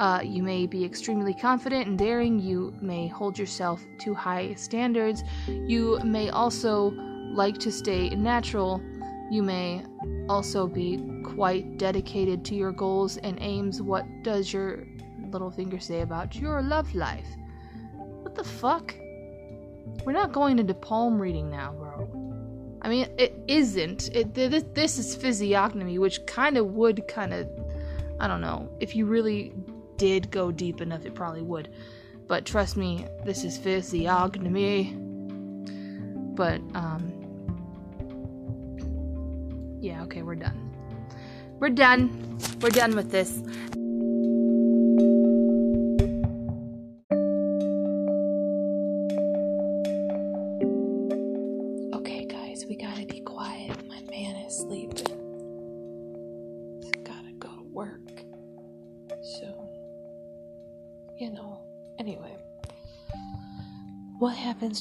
Uh, you may be extremely confident and daring. You may hold yourself to high standards. You may also like to stay natural. You may also be quite dedicated to your goals and aims. What does your little finger say about your love life? What the fuck? We're not going into palm reading now, bro. I mean, it isn't. It this, this is physiognomy, which kind of would kind of, I don't know, if you really did go deep enough, it probably would. But trust me, this is physiognomy. But, um, yeah, okay, we're done. We're done. We're done with this.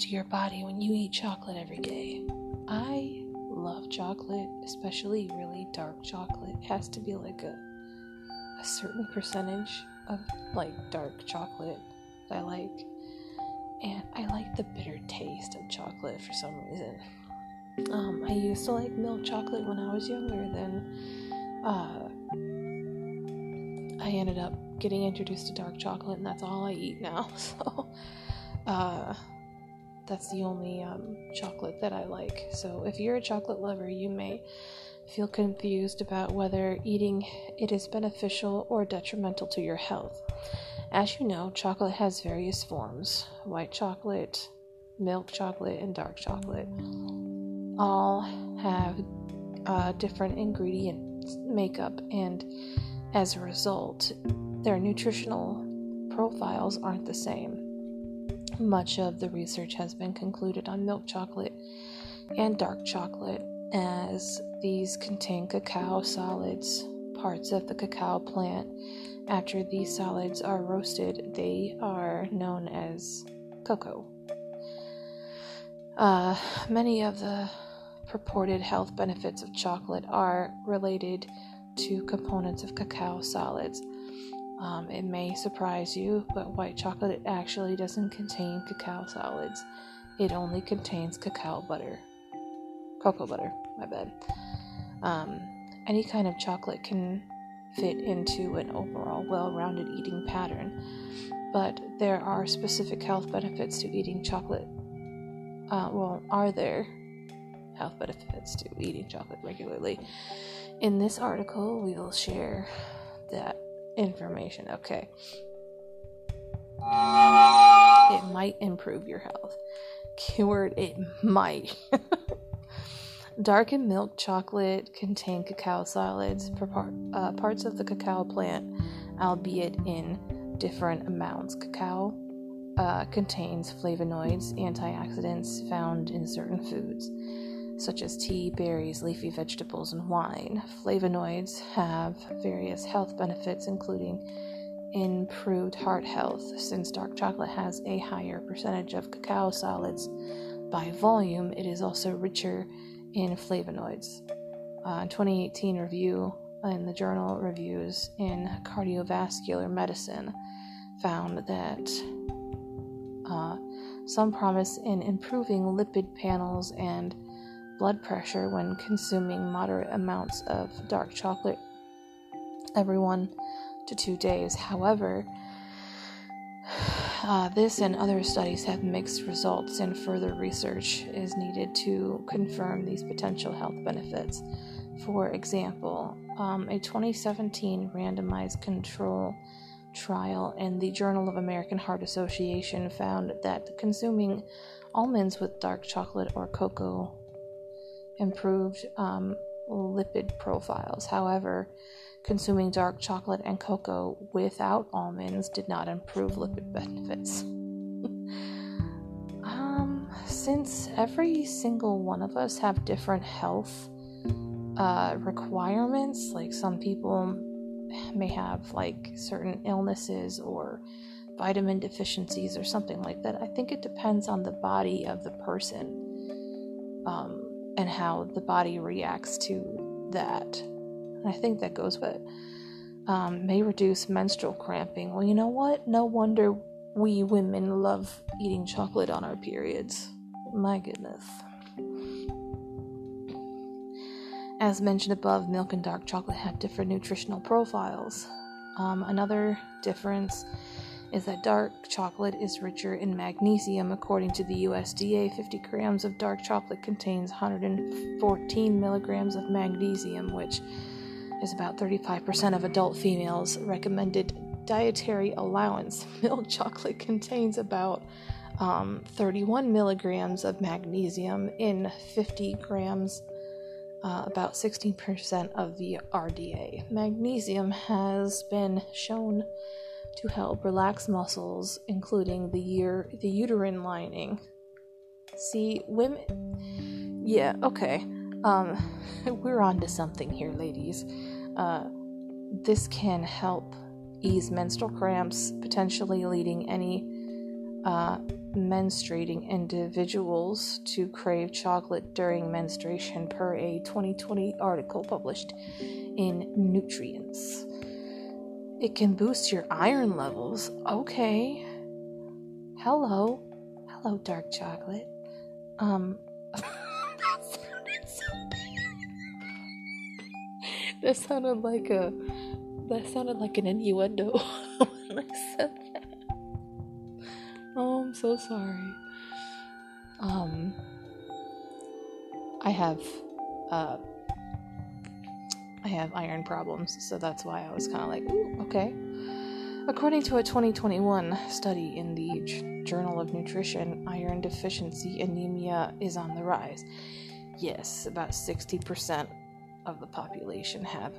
To your body when you eat chocolate every day? I love chocolate, especially really dark chocolate. It has to be like a a certain percentage of like dark chocolate that I like. And I like the bitter taste of chocolate for some reason. Um, I used to like milk chocolate when I was younger, then uh, I ended up getting introduced to dark chocolate, and that's all I eat now. So, uh, that's the only um, chocolate that I like. So, if you're a chocolate lover, you may feel confused about whether eating it is beneficial or detrimental to your health. As you know, chocolate has various forms white chocolate, milk chocolate, and dark chocolate. All have uh, different ingredient makeup, and as a result, their nutritional profiles aren't the same. Much of the research has been concluded on milk chocolate and dark chocolate, as these contain cacao solids, parts of the cacao plant. After these solids are roasted, they are known as cocoa. Uh, many of the purported health benefits of chocolate are related to components of cacao solids. Um, it may surprise you, but white chocolate actually doesn't contain cacao solids. It only contains cacao butter. Cocoa butter, my bad. Um, any kind of chocolate can fit into an overall well rounded eating pattern, but there are specific health benefits to eating chocolate. Uh, well, are there health benefits to eating chocolate regularly? In this article, we will share that information. Okay. It might improve your health. Keyword it might. Darkened milk chocolate contain cacao solids, part, uh, parts of the cacao plant, albeit in different amounts. Cacao uh, contains flavonoids, antioxidants found in certain foods. Such as tea, berries, leafy vegetables, and wine. Flavonoids have various health benefits, including improved heart health, since dark chocolate has a higher percentage of cacao solids by volume, it is also richer in flavonoids. Uh, 2018 review in the journal Reviews in Cardiovascular Medicine found that uh, some promise in improving lipid panels and blood pressure when consuming moderate amounts of dark chocolate every one to two days. However, uh, this and other studies have mixed results, and further research is needed to confirm these potential health benefits. For example, um, a 2017 randomized control trial in the Journal of American Heart Association found that consuming almonds with dark chocolate or cocoa improved um, lipid profiles. However, consuming dark chocolate and cocoa without almonds did not improve lipid benefits. um, since every single one of us have different health uh, requirements, like some people may have like certain illnesses or vitamin deficiencies or something like that. I think it depends on the body of the person um, and how the body reacts to that. I think that goes with um, may reduce menstrual cramping. Well, you know what? No wonder we women love eating chocolate on our periods. My goodness. As mentioned above, milk and dark chocolate have different nutritional profiles. Um, another difference is that dark chocolate is richer in magnesium. According to the USDA, 50 grams of dark chocolate contains 114 milligrams of magnesium, which is about 35% of adult females' recommended dietary allowance. Milk chocolate contains about um, 31 milligrams of magnesium in 50 grams, uh, about 16% of the RDA. Magnesium has been shown to help relax muscles, including the, year, the uterine lining. See, women. Yeah, okay. Um, we're on to something here, ladies. Uh, this can help ease menstrual cramps, potentially leading any uh, menstruating individuals to crave chocolate during menstruation, per a 2020 article published in Nutrients. It can boost your iron levels. Okay. Hello. Hello, dark chocolate. Um. that sounded so bad. That sounded like a that sounded like an innuendo when I said that. Oh, I'm so sorry. Um, I have, uh, I have iron problems, so that's why I was kind of like, ooh, okay. According to a 2021 study in the J- Journal of Nutrition, iron deficiency anemia is on the rise. Yes, about 60% of the population have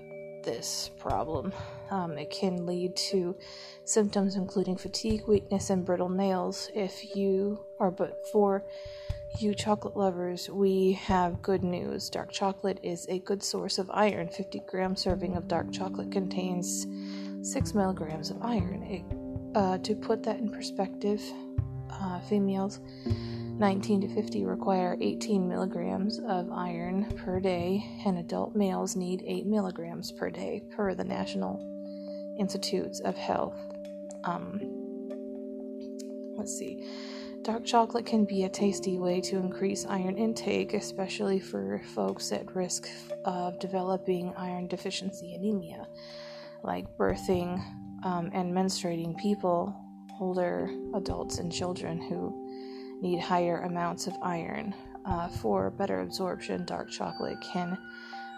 this problem. Um, it can lead to symptoms including fatigue, weakness, and brittle nails. If you are but for you chocolate lovers, we have good news. Dark chocolate is a good source of iron. 50 gram serving of dark chocolate contains 6 milligrams of iron. It, uh, to put that in perspective, uh, females 19 to 50 require 18 milligrams of iron per day, and adult males need 8 milligrams per day, per the National Institutes of Health. Um, let's see. Dark chocolate can be a tasty way to increase iron intake, especially for folks at risk of developing iron deficiency anemia, like birthing um, and menstruating people, older adults, and children who need higher amounts of iron. Uh, for better absorption, dark chocolate can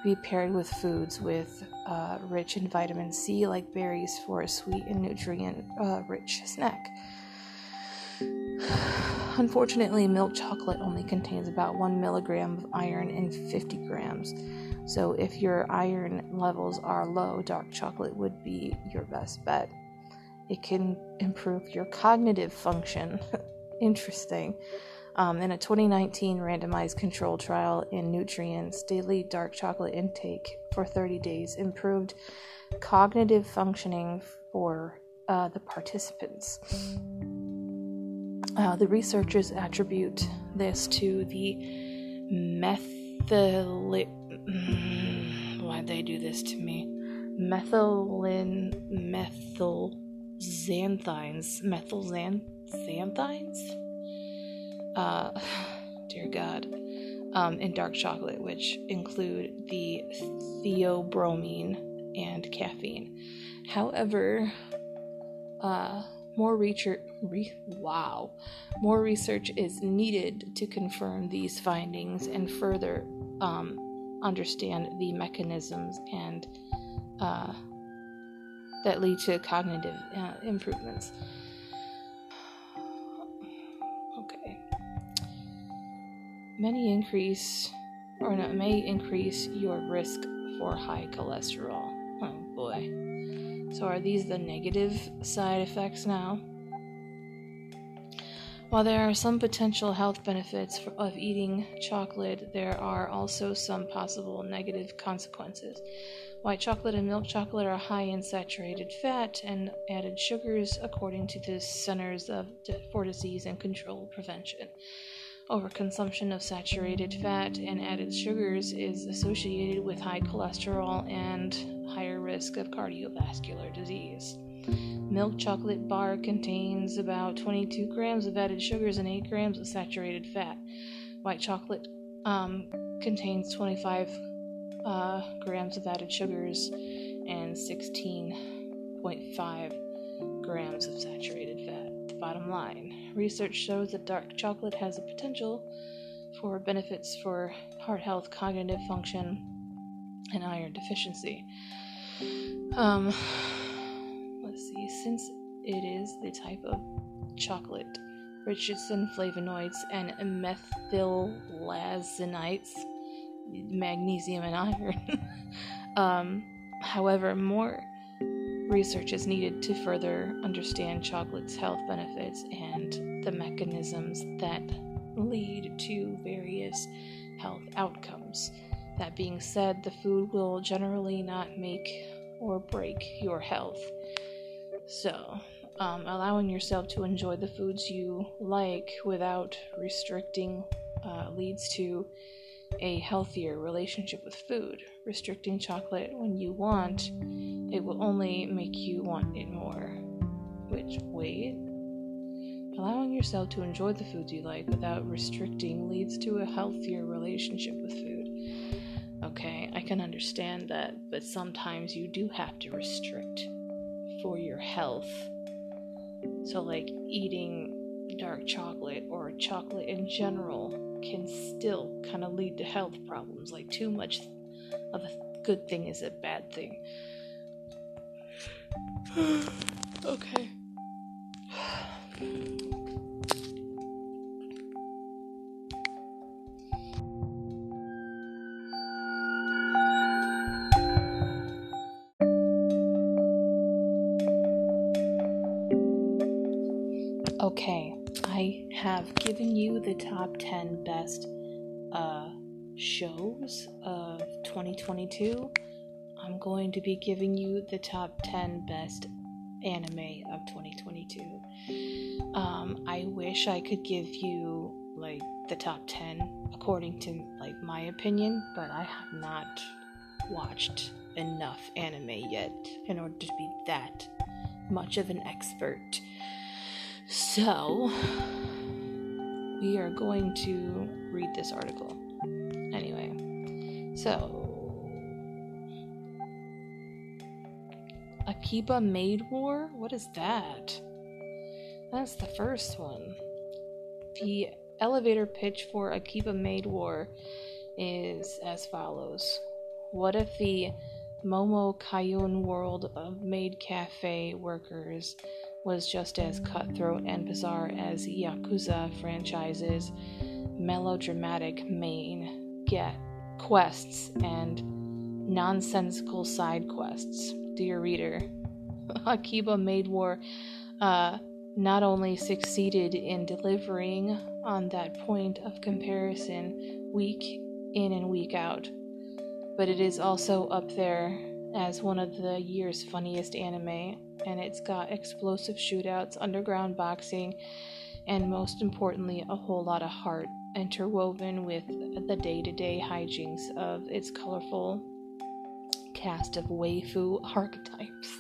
be paired with foods with uh, rich in vitamin C, like berries, for a sweet and nutrient uh, rich snack. Unfortunately, milk chocolate only contains about 1 milligram of iron in 50 grams. So, if your iron levels are low, dark chocolate would be your best bet. It can improve your cognitive function, interesting. Um, in a 2019 randomized control trial in nutrients, daily dark chocolate intake for 30 days improved cognitive functioning for uh, the participants. Uh, the researchers attribute this to the methyl. Why'd they do this to me? Methylin, methyl xanthines, methyl xanthines. Uh, dear God, um, in dark chocolate, which include the theobromine and caffeine. However, uh, more research, re- wow, more research is needed to confirm these findings and further um, understand the mechanisms and uh, that lead to cognitive uh, improvements. Okay. Many increase, or no, may increase your risk for high cholesterol. Oh boy. So, are these the negative side effects now? While there are some potential health benefits of eating chocolate, there are also some possible negative consequences. White chocolate and milk chocolate are high in saturated fat and added sugars, according to the Centers of for Disease and Control Prevention. Overconsumption of saturated fat and added sugars is associated with high cholesterol and higher risk of cardiovascular disease. Milk chocolate bar contains about 22 grams of added sugars and 8 grams of saturated fat. White chocolate um, contains 25 uh, grams of added sugars and 16.5 grams of saturated fat. The bottom line research shows that dark chocolate has a potential for benefits for heart health, cognitive function, and iron deficiency. Um, let's see, since it is the type of chocolate richest in flavonoids and methylazonides magnesium and iron. um, however, more research is needed to further understand chocolate's health benefits and the mechanisms that lead to various health outcomes. That being said, the food will generally not make or break your health. So, um, allowing yourself to enjoy the foods you like without restricting uh, leads to a healthier relationship with food. Restricting chocolate when you want, it will only make you want it more. Which, wait. Allowing yourself to enjoy the foods you like without restricting leads to a healthier relationship with food. Okay, I can understand that, but sometimes you do have to restrict for your health. So, like eating dark chocolate or chocolate in general can still kind of lead to health problems. Like, too much of a good thing is a bad thing. okay. Have given you the top 10 best uh, shows of 2022. I'm going to be giving you the top 10 best anime of 2022. Um, I wish I could give you like the top 10 according to like my opinion, but I have not watched enough anime yet in order to be that much of an expert. So, we are going to read this article. Anyway, so Akiba Maid War? What is that? That's the first one. The elevator pitch for Akiba Maid War is as follows What if the Momo Kayun world of maid cafe workers was just as cutthroat and bizarre as Yakuza franchise's melodramatic main get quests and nonsensical side quests. Dear reader, Akiba Maid War uh, not only succeeded in delivering on that point of comparison week in and week out. But it is also up there as one of the year's funniest anime, and it's got explosive shootouts, underground boxing, and most importantly, a whole lot of heart interwoven with the day to day hijinks of its colorful cast of waifu archetypes.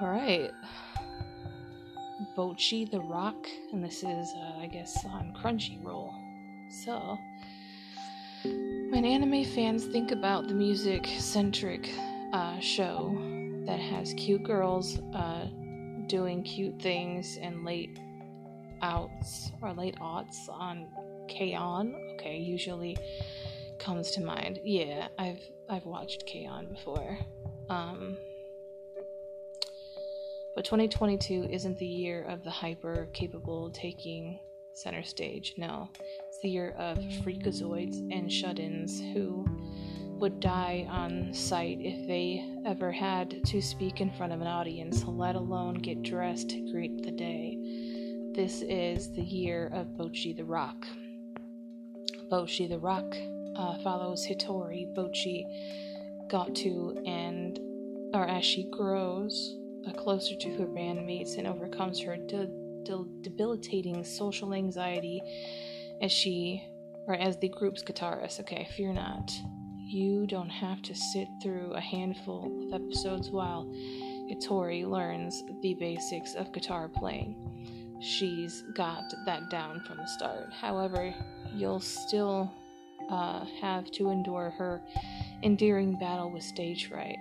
Alright. Bocchi the Rock, and this is, uh, I guess, on Crunchyroll. So, when anime fans think about the music centric uh, show that has cute girls uh, doing cute things and late outs or late aughts on K-On, okay, usually comes to mind. Yeah, I've I've watched K-On before. Um, but 2022 isn't the year of the hyper capable taking center stage. No, it's the year of freakazoids and shut ins who would die on sight if they ever had to speak in front of an audience, let alone get dressed to greet the day. This is the year of Bocchi the Rock. Bocchi the Rock uh, follows Hitori Bocchi Gotoh and or as she grows uh, closer to her bandmates and overcomes her de- de- debilitating social anxiety as she or as the group's guitarist. Okay, fear not. You don't have to sit through a handful of episodes while Itori learns the basics of guitar playing. She's got that down from the start. However, you'll still uh, have to endure her endearing battle with stage fright.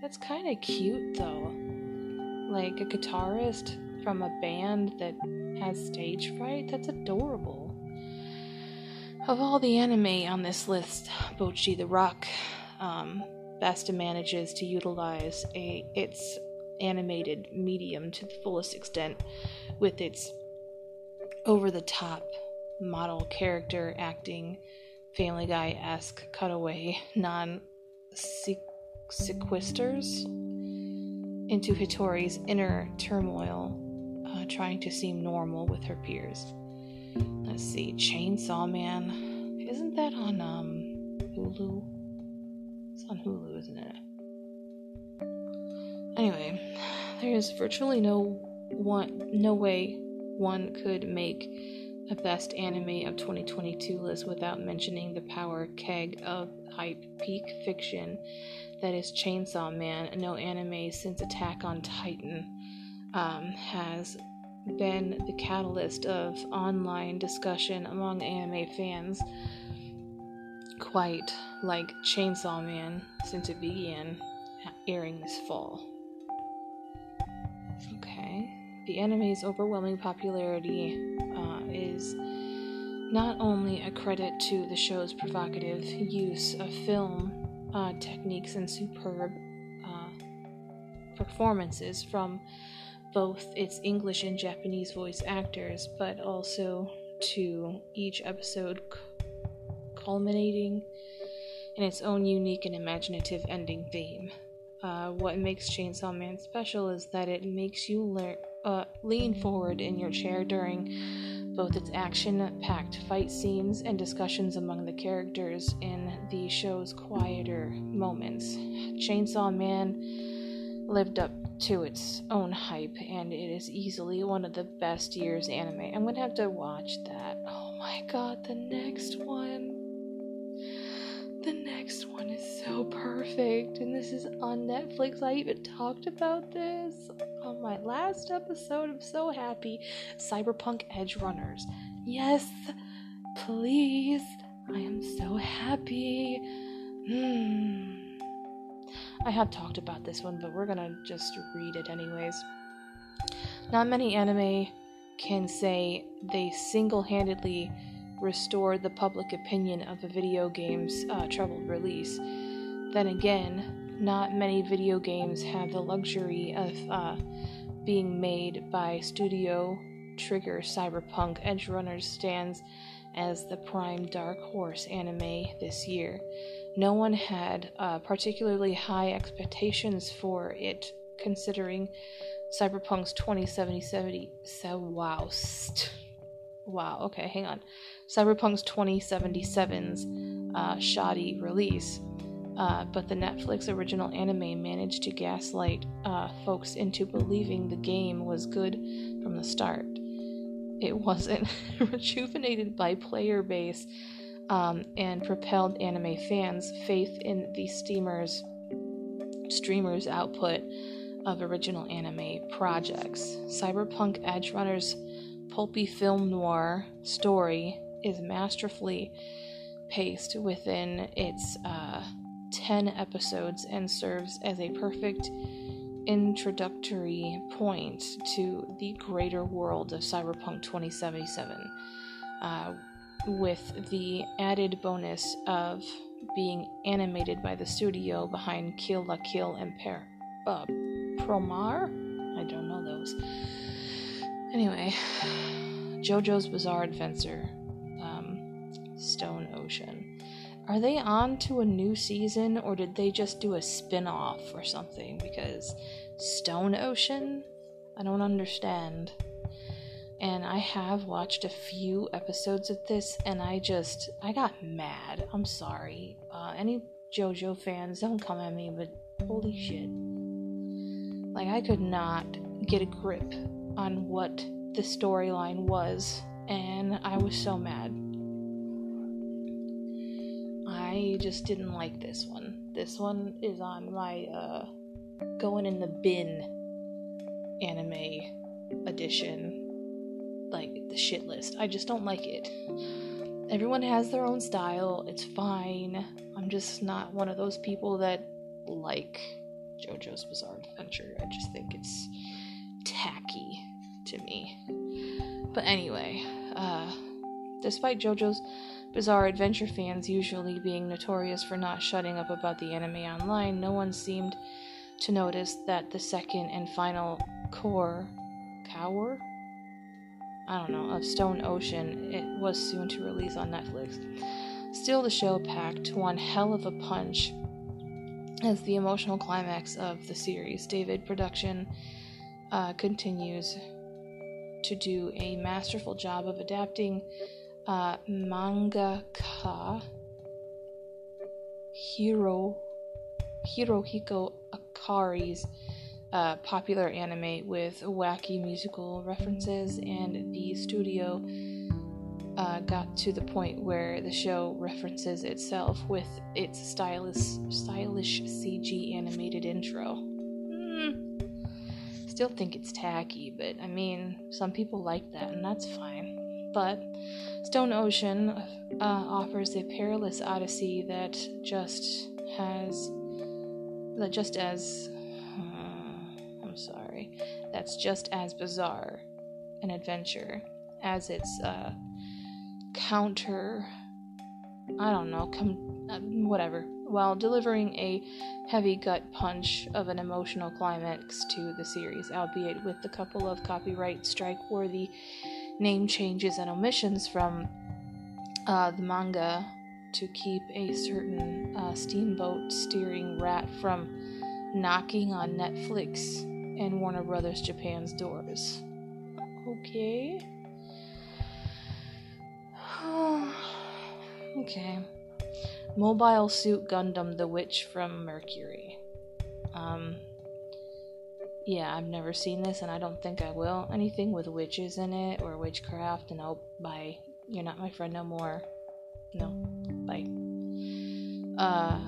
That's kind of cute, though. Like a guitarist from a band that has stage fright? That's adorable. Of all the anime on this list, Bocchi the Rock um, best manages to utilize a its animated medium to the fullest extent with its over the top model character acting Family Guy esque cutaway non sequesters into Hitori's inner turmoil, uh, trying to seem normal with her peers. Let's see, Chainsaw Man. Isn't that on um Hulu? It's on Hulu, isn't it? Anyway, there is virtually no one, no way one could make a best anime of 2022 list without mentioning the power keg of hype peak fiction that is Chainsaw Man. No anime since Attack on Titan um, has been the catalyst of online discussion among anime fans, quite like Chainsaw Man since it began airing this fall. Okay. The anime's overwhelming popularity uh, is not only a credit to the show's provocative use of film uh, techniques and superb uh, performances from both its English and Japanese voice actors, but also to each episode culminating in its own unique and imaginative ending theme. Uh, what makes Chainsaw Man special is that it makes you uh, lean forward in your chair during both its action packed fight scenes and discussions among the characters in the show's quieter moments. Chainsaw Man lived up to its own hype, and it is easily one of the best years anime. I'm gonna have to watch that. Oh my god, the next one. The next one is so perfect, and this is on Netflix. I even talked about this on my last episode. I'm so happy. Cyberpunk Edge Runners. Yes, please. I am so happy. Hmm. I have talked about this one, but we're gonna just read it anyways. Not many anime can say they single handedly restored the public opinion of a video game's uh, troubled release. Then again, not many video games have the luxury of uh, being made by Studio Trigger Cyberpunk Edge Runners stands as the prime dark horse anime this year. No one had uh, particularly high expectations for it, considering Cyberpunk's 2077. So, wow. Wow, okay, hang on. Cyberpunk's 2077's uh, shoddy release. Uh, but the Netflix original anime managed to gaslight uh, folks into believing the game was good from the start. It wasn't. Rejuvenated by player base um, and propelled anime fans' faith in the steamers, streamers' output of original anime projects. Cyberpunk Edgerunner's pulpy film noir story is masterfully paced within its uh, 10 episodes and serves as a perfect introductory point to the greater world of Cyberpunk 2077, uh, with the added bonus of being animated by the studio behind Kill la Kill and per- uh, Promare? I don't know those. Anyway, JoJo's Bizarre Adventure, um, Stone Ocean. Are they on to a new season or did they just do a spin off or something? Because Stone Ocean? I don't understand. And I have watched a few episodes of this and I just, I got mad. I'm sorry. Uh, any JoJo fans, don't come at me, but holy shit. Like, I could not get a grip on what the storyline was, and I was so mad. I just didn't like this one. This one is on my uh, going in the bin anime edition, like the shit list. I just don't like it. Everyone has their own style, it's fine. I'm just not one of those people that like JoJo's Bizarre Adventure. I just think it's tacky to me. But anyway, uh, despite JoJo's Bizarre Adventure fans usually being notorious for not shutting up about the anime online, no one seemed to notice that the second and final core, cower? I don't know, of Stone Ocean, it was soon to release on Netflix. Still, the show packed one hell of a punch as the emotional climax of the series. David Production uh, continues to do a masterful job of adapting uh, mangaka Hiro Hirohiko Akari's uh, popular anime with wacky musical references, and the studio uh, got to the point where the show references itself with its stylish, stylish CG animated intro. Mm. Still think it's tacky, but I mean, some people like that, and that's fine. But Stone Ocean uh, offers a perilous odyssey that just has that just as Sorry, that's just as bizarre an adventure as its uh, counter. I don't know, com- uh, whatever. While delivering a heavy gut punch of an emotional climax to the series, albeit with a couple of copyright strike worthy name changes and omissions from uh, the manga to keep a certain uh, steamboat steering rat from knocking on Netflix and Warner Brothers Japan's doors. Okay. okay. Mobile Suit Gundam The Witch from Mercury. Um, yeah, I've never seen this and I don't think I will. Anything with witches in it or witchcraft, nope, bye. You're not my friend no more. No, bye. Uh,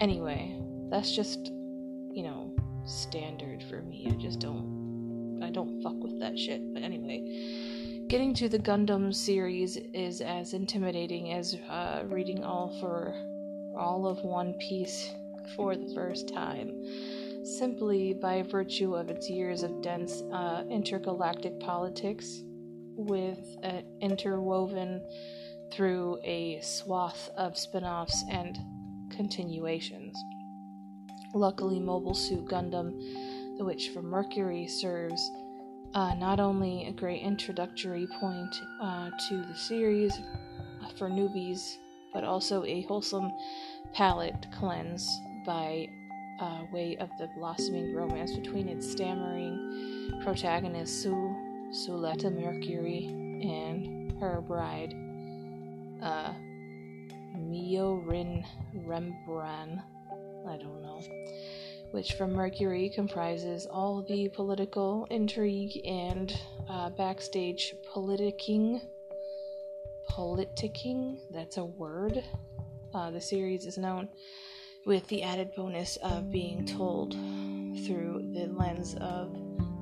anyway, that's just, you know, standard for me. I just don't, I don't fuck with that shit. But anyway, getting to the Gundam series is as intimidating as uh, reading all for all of One Piece for the first time simply by virtue of its years of dense uh, intergalactic politics, with uh, interwoven through a swath of spin offs and continuations. Luckily, Mobile Suit Gundam, The Witch from Mercury, serves uh, not only a great introductory point uh, to the series for newbies, but also a wholesome palate cleanse by uh, way of the blossoming romance between its stammering protagonist, Su Suletta Mercury, and her bride, uh, Miorine Rembrandt, I don't know, Witch from Mercury comprises all the political intrigue and uh, backstage politicking. Politicking, that's a word. Uh, the series is known with the added bonus of being told through the lens of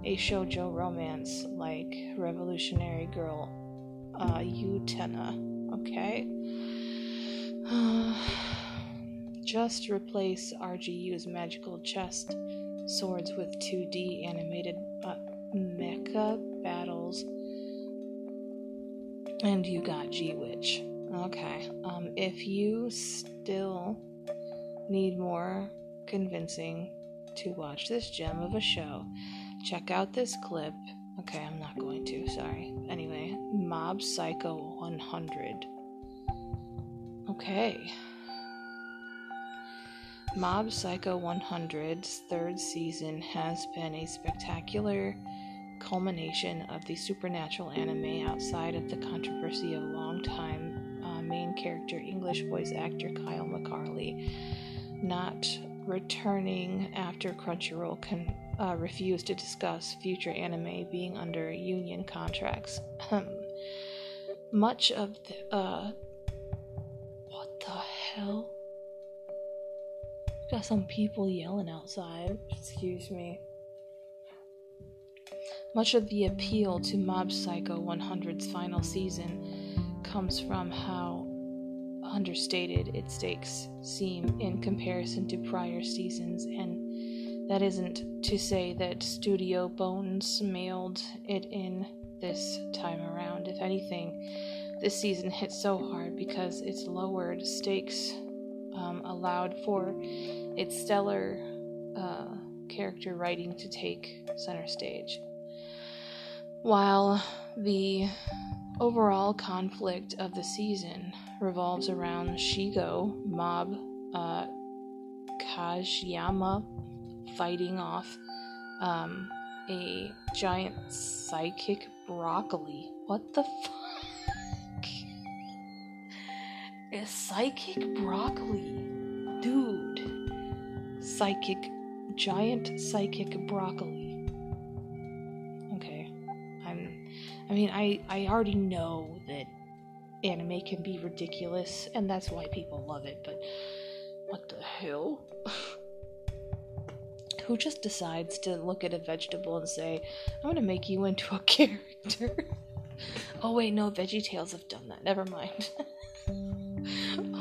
a shoujo romance like Revolutionary Girl uh, Utena. Okay? Just replace RGU's magical chest swords with 2D animated uh, mecha battles, and you got G Witch. Okay. Um, if you still need more convincing to watch this gem of a show, check out this clip. Okay, I'm not going to, sorry. Anyway, Mob Psycho 100. Okay. Mob Psycho 100's third season has been a spectacular culmination of the supernatural anime outside of the controversy of longtime uh, main character English voice actor Kyle McCarley not returning after Crunchyroll con- uh, refused to discuss future anime being under union contracts. Much of the. Uh, what the hell? Got some people yelling outside. Excuse me. Much of the appeal to Mob Psycho 100's final season comes from how understated its stakes seem in comparison to prior seasons, and that isn't to say that Studio Bones mailed it in this time around. If anything, this season hit so hard because its lowered stakes um, allowed for its stellar uh, character writing to take center stage. While the overall conflict of the season revolves around Shigeo, Mob, uh, Kageyama fighting off um, a giant psychic broccoli. What the fuck? A psychic broccoli. Dude. Psychic, giant psychic broccoli. Okay. I'm, I mean, I, I already know that anime can be ridiculous, and that's why people love it, but what the hell? Who just decides to look at a vegetable and say, I'm gonna make you into a character? oh, wait, no, Veggie Tales have done that. Never mind.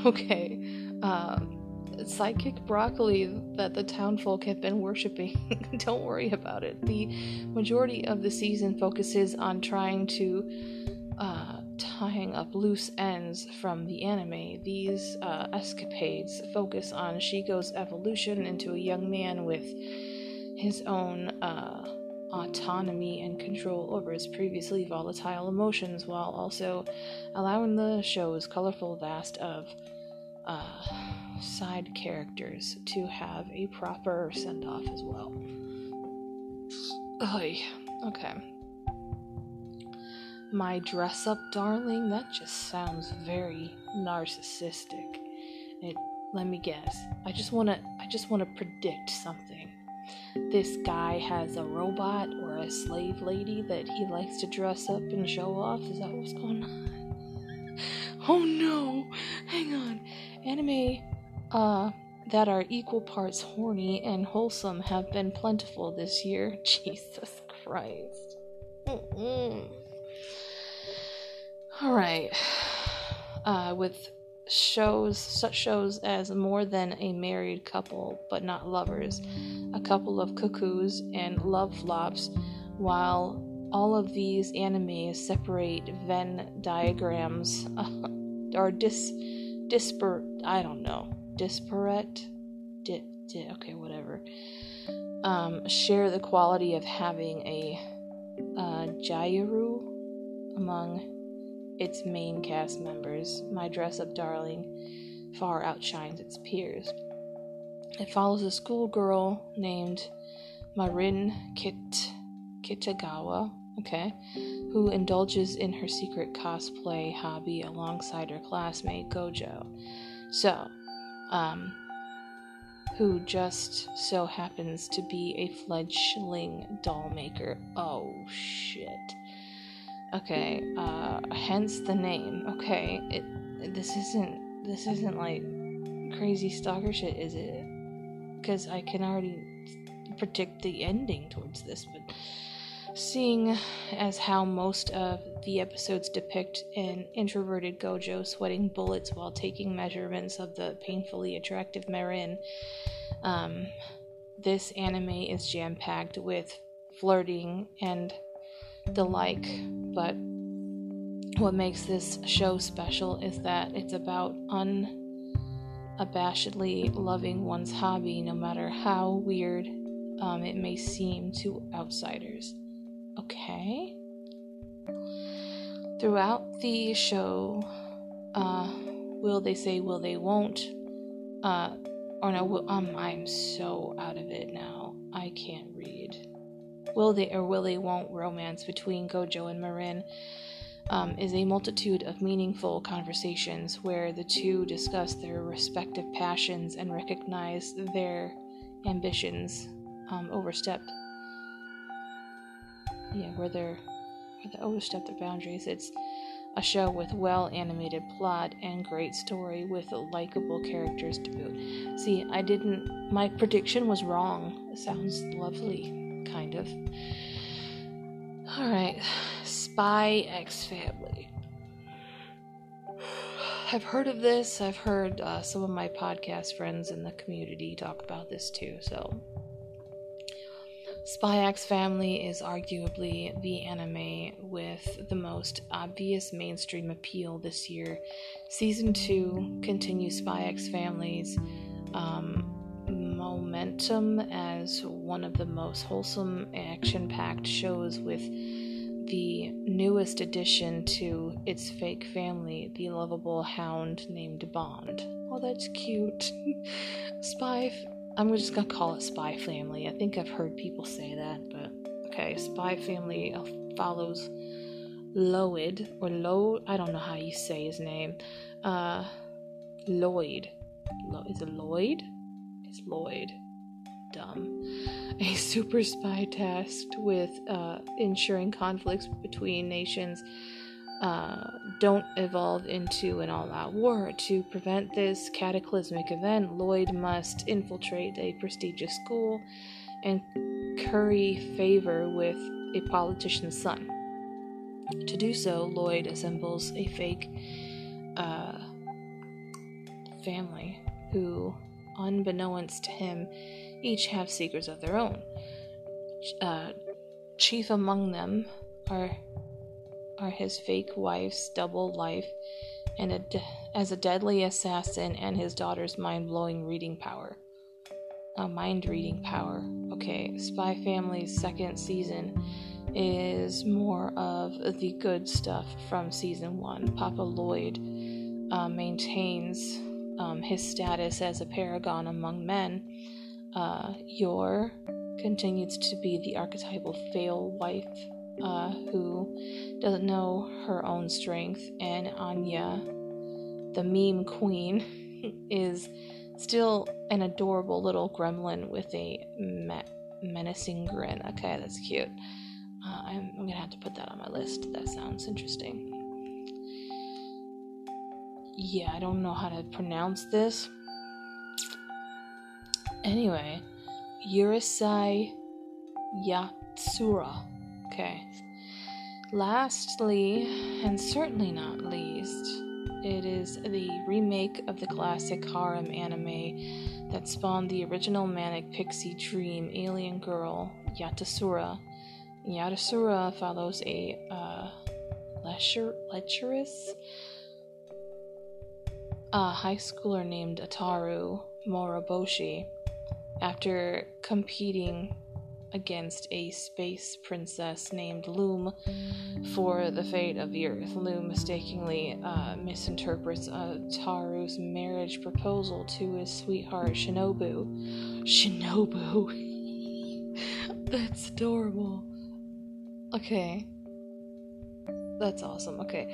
okay. Um, psychic broccoli that the townfolk have been worshipping. Don't worry about it. The majority of the season focuses on trying to uh, tying up loose ends from the anime. These uh, escapades focus on Shigeo's evolution into a young man with his own uh, autonomy and control over his previously volatile emotions, while also allowing the show's colorful vast of uh, side characters to have a proper send off as well. Oy. Okay. My dress up darling, that just sounds very narcissistic. It let me guess. I just wanna I just wanna predict something. This guy has a robot or a slave lady that he likes to dress up and show off. Is that what's going on? oh no! Hang on. Anime uh that are equal parts horny and wholesome have been plentiful this year. Jesus Christ. Mm-mm. All right. Uh, with shows, such shows as More Than a Married Couple But Not Lovers, A Couple of Cuckoos, and Love Flops, while all of these animes separate Venn diagrams uh, dis disparate, I don't know, disparate, di, di, okay, whatever. Um, share the quality of having a uh, among its main cast members, My Dress Up Darling far outshines its peers. It follows a schoolgirl named Marin Kit- Kitagawa okay, who indulges in her secret cosplay hobby alongside her classmate Gojo. So, um, who just so happens to be a fledgling doll maker. Oh shit. Okay, uh, hence the name. Okay, it this isn't this isn't like crazy stalker shit, is it? Because I can already predict the ending towards this, but seeing as how most of the episodes depict an introverted Gojo sweating bullets while taking measurements of the painfully attractive Marin, um, this anime is jam packed with flirting and the like, but what makes this show special is that it's about unabashedly loving one's hobby no matter how weird um, it may seem to outsiders. Okay? Throughout the show, uh, will they say, will they won't? Uh, or no, will, um, I'm so out of it now. I can't read. Will they or will they won't romance between Gojo and Marin um, is a multitude of meaningful conversations where the two discuss their respective passions and recognize their ambitions um, overstepped. Yeah, where they're where they overstep their boundaries. It's a show with well animated plot and great story with likable characters to boot. See, I didn't. My prediction was wrong. It sounds lovely, kind of. Alright, Spy X Family. I've heard of this. I've heard uh, some of my podcast friends in the community talk about this too, so Spy X Family is arguably the anime with the most obvious mainstream appeal this year. Season 2 continues Spy X Family's um, momentum as one of the most wholesome, action packed shows with the newest addition to its fake family, the lovable hound named Bond. Oh, that's cute. Spy I'm just gonna call it Spy Family. I think I've heard people say that, but okay. Spy Family uh, follows Lloyd or Lo. I don't know how you say his name. Uh, Lloyd. Lo- is it Lloyd? It's Lloyd. Dumb. A super spy tasked with uh, ensuring conflicts between nations uh, don't evolve into an all out war. To prevent this cataclysmic event, Lloyd must infiltrate a prestigious school and curry favor with a politician's son. To do so, Lloyd assembles a fake uh, family who, unbeknownst to him, each have secrets of their own. Uh, chief among them are are his fake wife's double life and a as a deadly assassin and his daughter's mind-blowing reading power. A mind reading power. Okay, Spy Family's second season is more of the good stuff from season one. Papa Lloyd uh, maintains um, his status as a paragon among men. Uh, Yor continues to be the archetypal fail wife uh, who doesn't know her own strength, and Anya, the meme queen, is still an adorable little gremlin with a me- menacing grin. Okay, that's cute. Uh, I'm, I'm gonna have to put that on my list. That sounds interesting. Yeah, I don't know how to pronounce this. Anyway, Urusei Yatsura. Okay. Lastly, and certainly not least, it is the remake of the classic harem anime that spawned the original manic pixie dream alien girl, Yatasura. Yatasura follows a uh, lecher- lecherous uh, high schooler named Ataru Moroboshi after competing against a space princess named Loom for the fate of the Earth. Loom mistakenly uh, misinterprets uh, Taru's marriage proposal to his sweetheart Shinobu. Shinobu! That's adorable. Okay. That's awesome. Okay.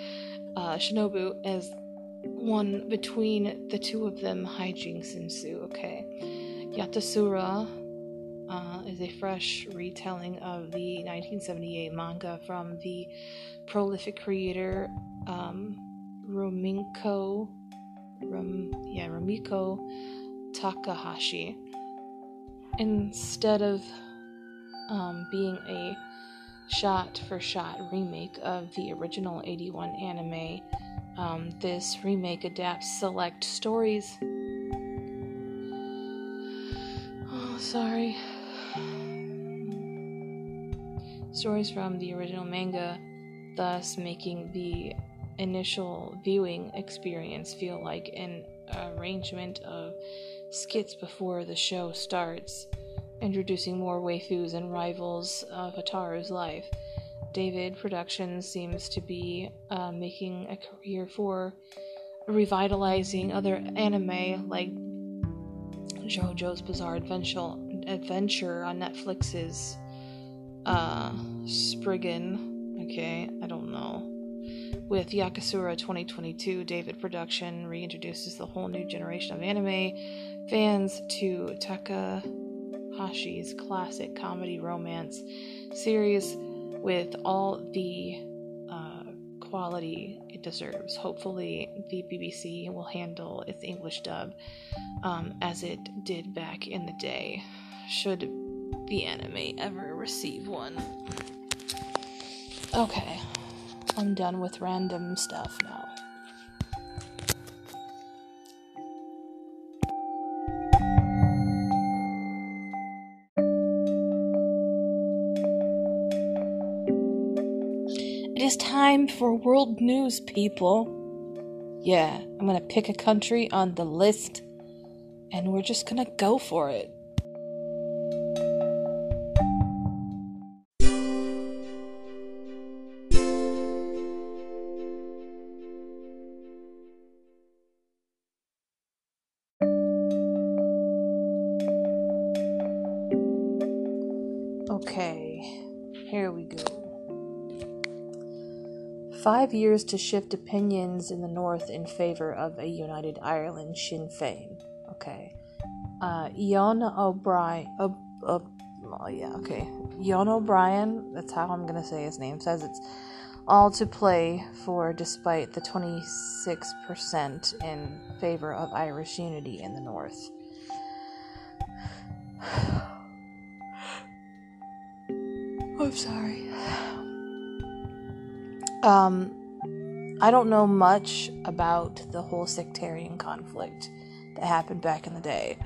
Uh, Shinobu as one between the two of them, hijinks ensue. Okay. Yatasura uh, is a fresh retelling of the 1978 manga from the prolific creator um, Rumiko, Rum, yeah, Rumiko Takahashi. Instead of um, being a shot for shot remake of the original 81 anime, um, this remake adapts select stories. Oh, sorry. Stories from the original manga, thus making the initial viewing experience feel like an arrangement of skits before the show starts, introducing more waifus and rivals of Hataru's life. David Productions seems to be uh, making a career for revitalizing other anime like JoJo's Bizarre Adventure on Netflix's uh, Spriggan. Okay, I don't know. With Yakusura 2022, David Production reintroduces the whole new generation of anime fans to Takahashi's classic comedy romance series with all the uh, quality it deserves. Hopefully, the BBC will handle its English dub um, as it did back in the day, should the anime ever receive one. Okay, I'm done with random stuff now. It is time for world news, people. Yeah, I'm gonna pick a country on the list and we're just gonna go for it. Five years to shift opinions in the North in favor of a united Ireland, Sinn Féin. Okay. Uh, O'Brien. Oh, yeah, okay. Ian O'Brien, that's how I'm gonna say his name, says it's all to play for despite the 26% in favor of Irish unity in the North. I'm sorry. Um, I don't know much about the whole sectarian conflict that happened back in the day.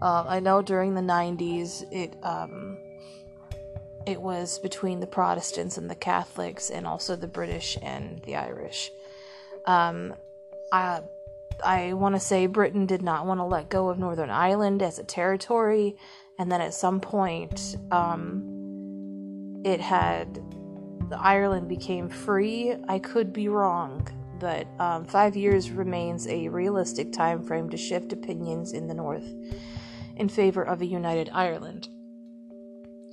Uh, I know during the 90s it um, it was between the Protestants and the Catholics, and also the British and the Irish. Um, I I want to say Britain did not want to let go of Northern Ireland as a territory, and then at some point, um, it had Ireland became free. I could be wrong, but um, five years remains a realistic time frame to shift opinions in the North in favor of a united Ireland.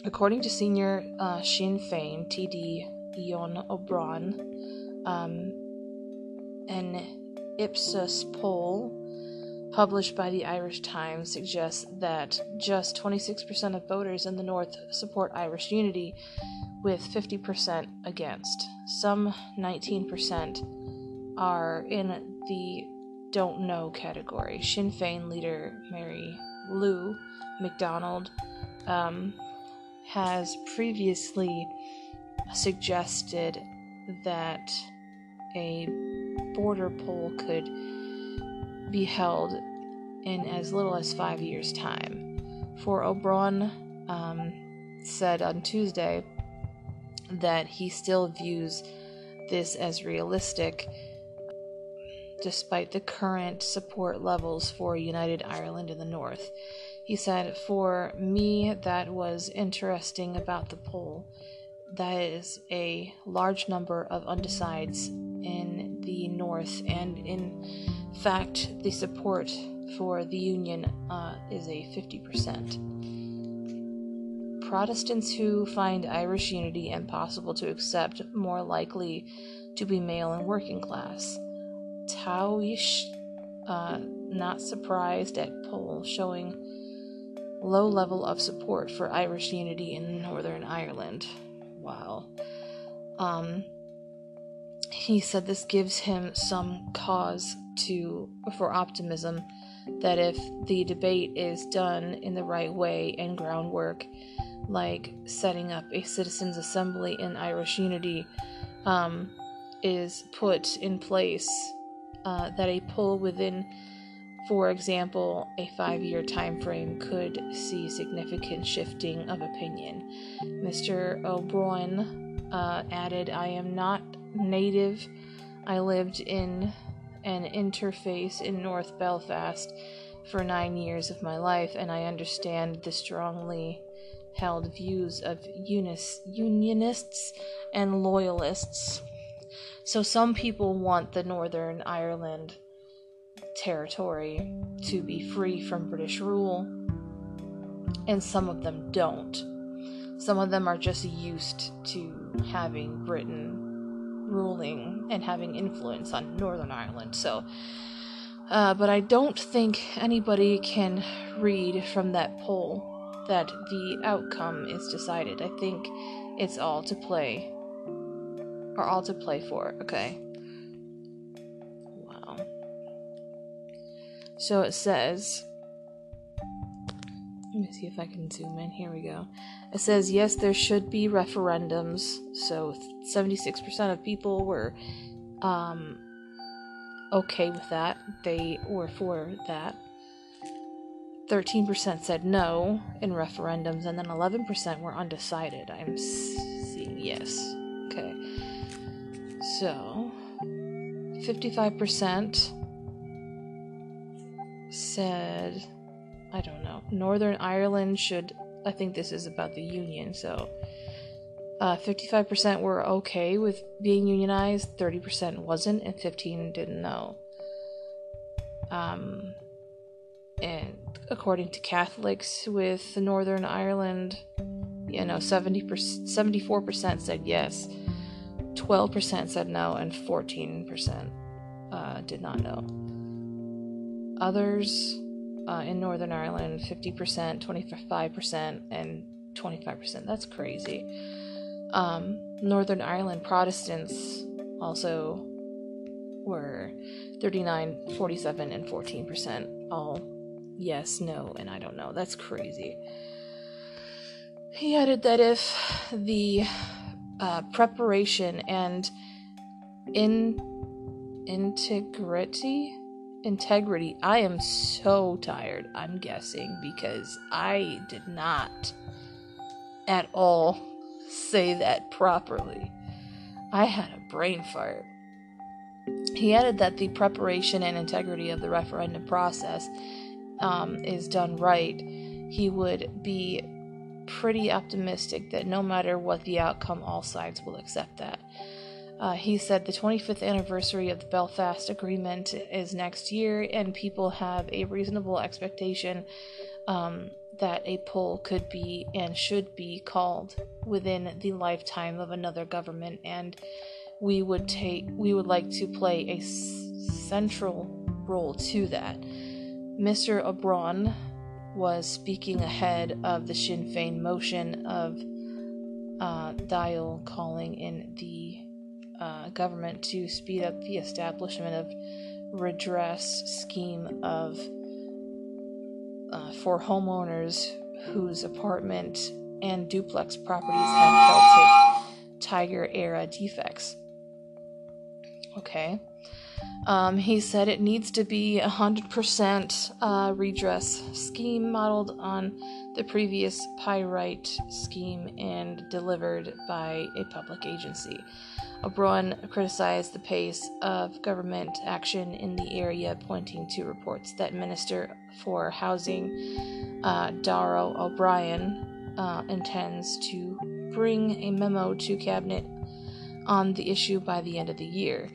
According to senior uh, Sinn Féin TD Ion O'Brien, um, an Ipsos poll published by the Irish Times suggests that just 26% of voters in the North support Irish unity, with 50% against. Some 19% are in the don't know category. Sinn Féin leader Mary Lou McDonald um, has previously suggested that a border poll could be held in as little as five years' time. For O'Brien um, said on Tuesday that he still views this as realistic despite the current support levels for United Ireland in the North. He said, For me, that was interesting about the poll. That is a large number of undecideds in the North, and in fact, the support for the Union uh, is a 50%. Protestants who find Irish unity impossible to accept more likely to be male and working class. Taoiseach, uh, not surprised at poll showing low level of support for Irish unity in Northern Ireland. Wow. Um, he said this gives him some cause to for optimism that if the debate is done in the right way and groundwork, like setting up a citizens' assembly in Irish unity, um, is put in place, uh, that a pull within, for example, a five-year time frame could see significant shifting of opinion. Mr. O'Brien uh, added, "I am not native. I lived in." an interface in North Belfast for nine years of my life, and I understand the strongly held views of unis- unionists and loyalists. So, some people want the Northern Ireland territory to be free from British rule, and some of them don't. Some of them are just used to having Britain ruling and having influence on Northern Ireland. So, uh, but I don't think anybody can read from that poll that the outcome is decided. I think it's all to play, or all to play for. Okay. Wow. So it says. Let me see if I can zoom in. Here we go. It says, yes, there should be referendums. So 76% of people were um, okay with that. They were for that. 13% said no in referendums, and then 11% were undecided. I'm seeing yes. Okay. So, 55% said, I don't know, Northern Ireland should I think this is about the union. So, uh, 55% were okay with being unionized, 30% wasn't, and 15 didn't know. Um, and according to Catholics with Northern Ireland, you know, 70 74% said yes, 12% said no, and 14% uh, did not know. Others uh, in Northern Ireland 50%, 25%, and 25%. That's crazy. Um, Northern Ireland Protestants also were 39, 47, and 14%. All yes, no, and I don't know. That's crazy. He added that if the uh, preparation and in integrity integrity. I am so tired, I'm guessing, because I did not at all say that properly. I had a brain fart. He added that the preparation and integrity of the referendum process um, is done right. He would be pretty optimistic that no matter what the outcome, all sides will accept that. Uh, he said the 25th anniversary of the Belfast Agreement is next year, and people have a reasonable expectation um, that a poll could be and should be called within the lifetime of another government, and we would take we would like to play a s- central role to that. Mr. O'Brien was speaking ahead of the Sinn Féin motion of uh, Dáil calling in the uh, government to speed up the establishment of redress scheme of uh, for homeowners whose apartment and duplex properties have Celtic Tiger era defects. Okay. Um, he said it needs to be a 100% uh, redress scheme modeled on the previous pyrite scheme and delivered by a public agency. O'Brien criticized the pace of government action in the area, pointing to reports that Minister for Housing uh, Darragh O'Brien uh, intends to bring a memo to Cabinet on the issue by the end of the year.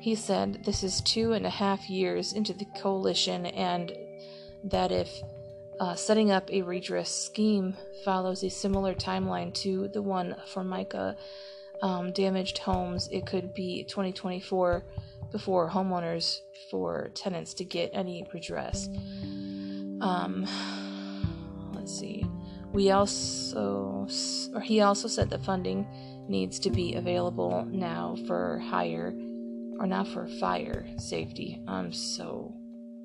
He said this is two and a half years into the coalition, and that if Uh, setting up a redress scheme follows a similar timeline to the one for mica um, damaged homes. It could be 2024 before homeowners for tenants to get any redress. Um, let's see. We also, or he also said that funding needs to be available now for hire, or now for fire safety. I'm so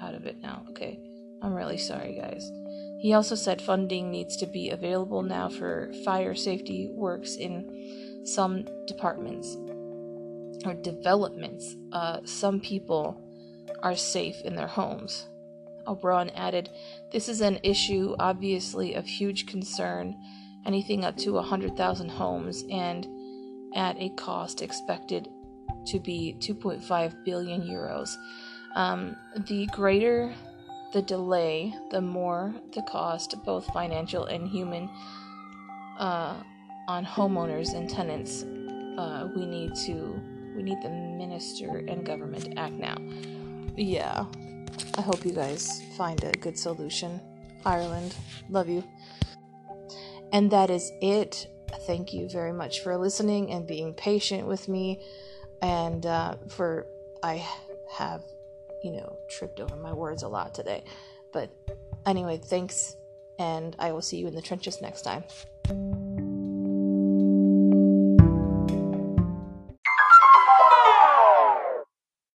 out of it now. Okay, I'm really sorry, guys. He also said funding needs to be available now for fire safety works in some departments or developments. Uh, some people are safe in their homes. O'Brien added, This is an issue obviously of huge concern, anything up to 100,000 homes, and at a cost expected to be 2.5 billion euros. Um, the greater the delay, the more the cost, both financial and human, uh, on homeowners and tenants. Uh, we need to, we need the minister and government to act now. Yeah, I hope you guys find a good solution. Ireland, love you. And that is it. Thank you very much for listening and being patient with me, and uh, for I have you know, tripped over my words a lot today. But anyway, thanks, and I will see you in the trenches next time.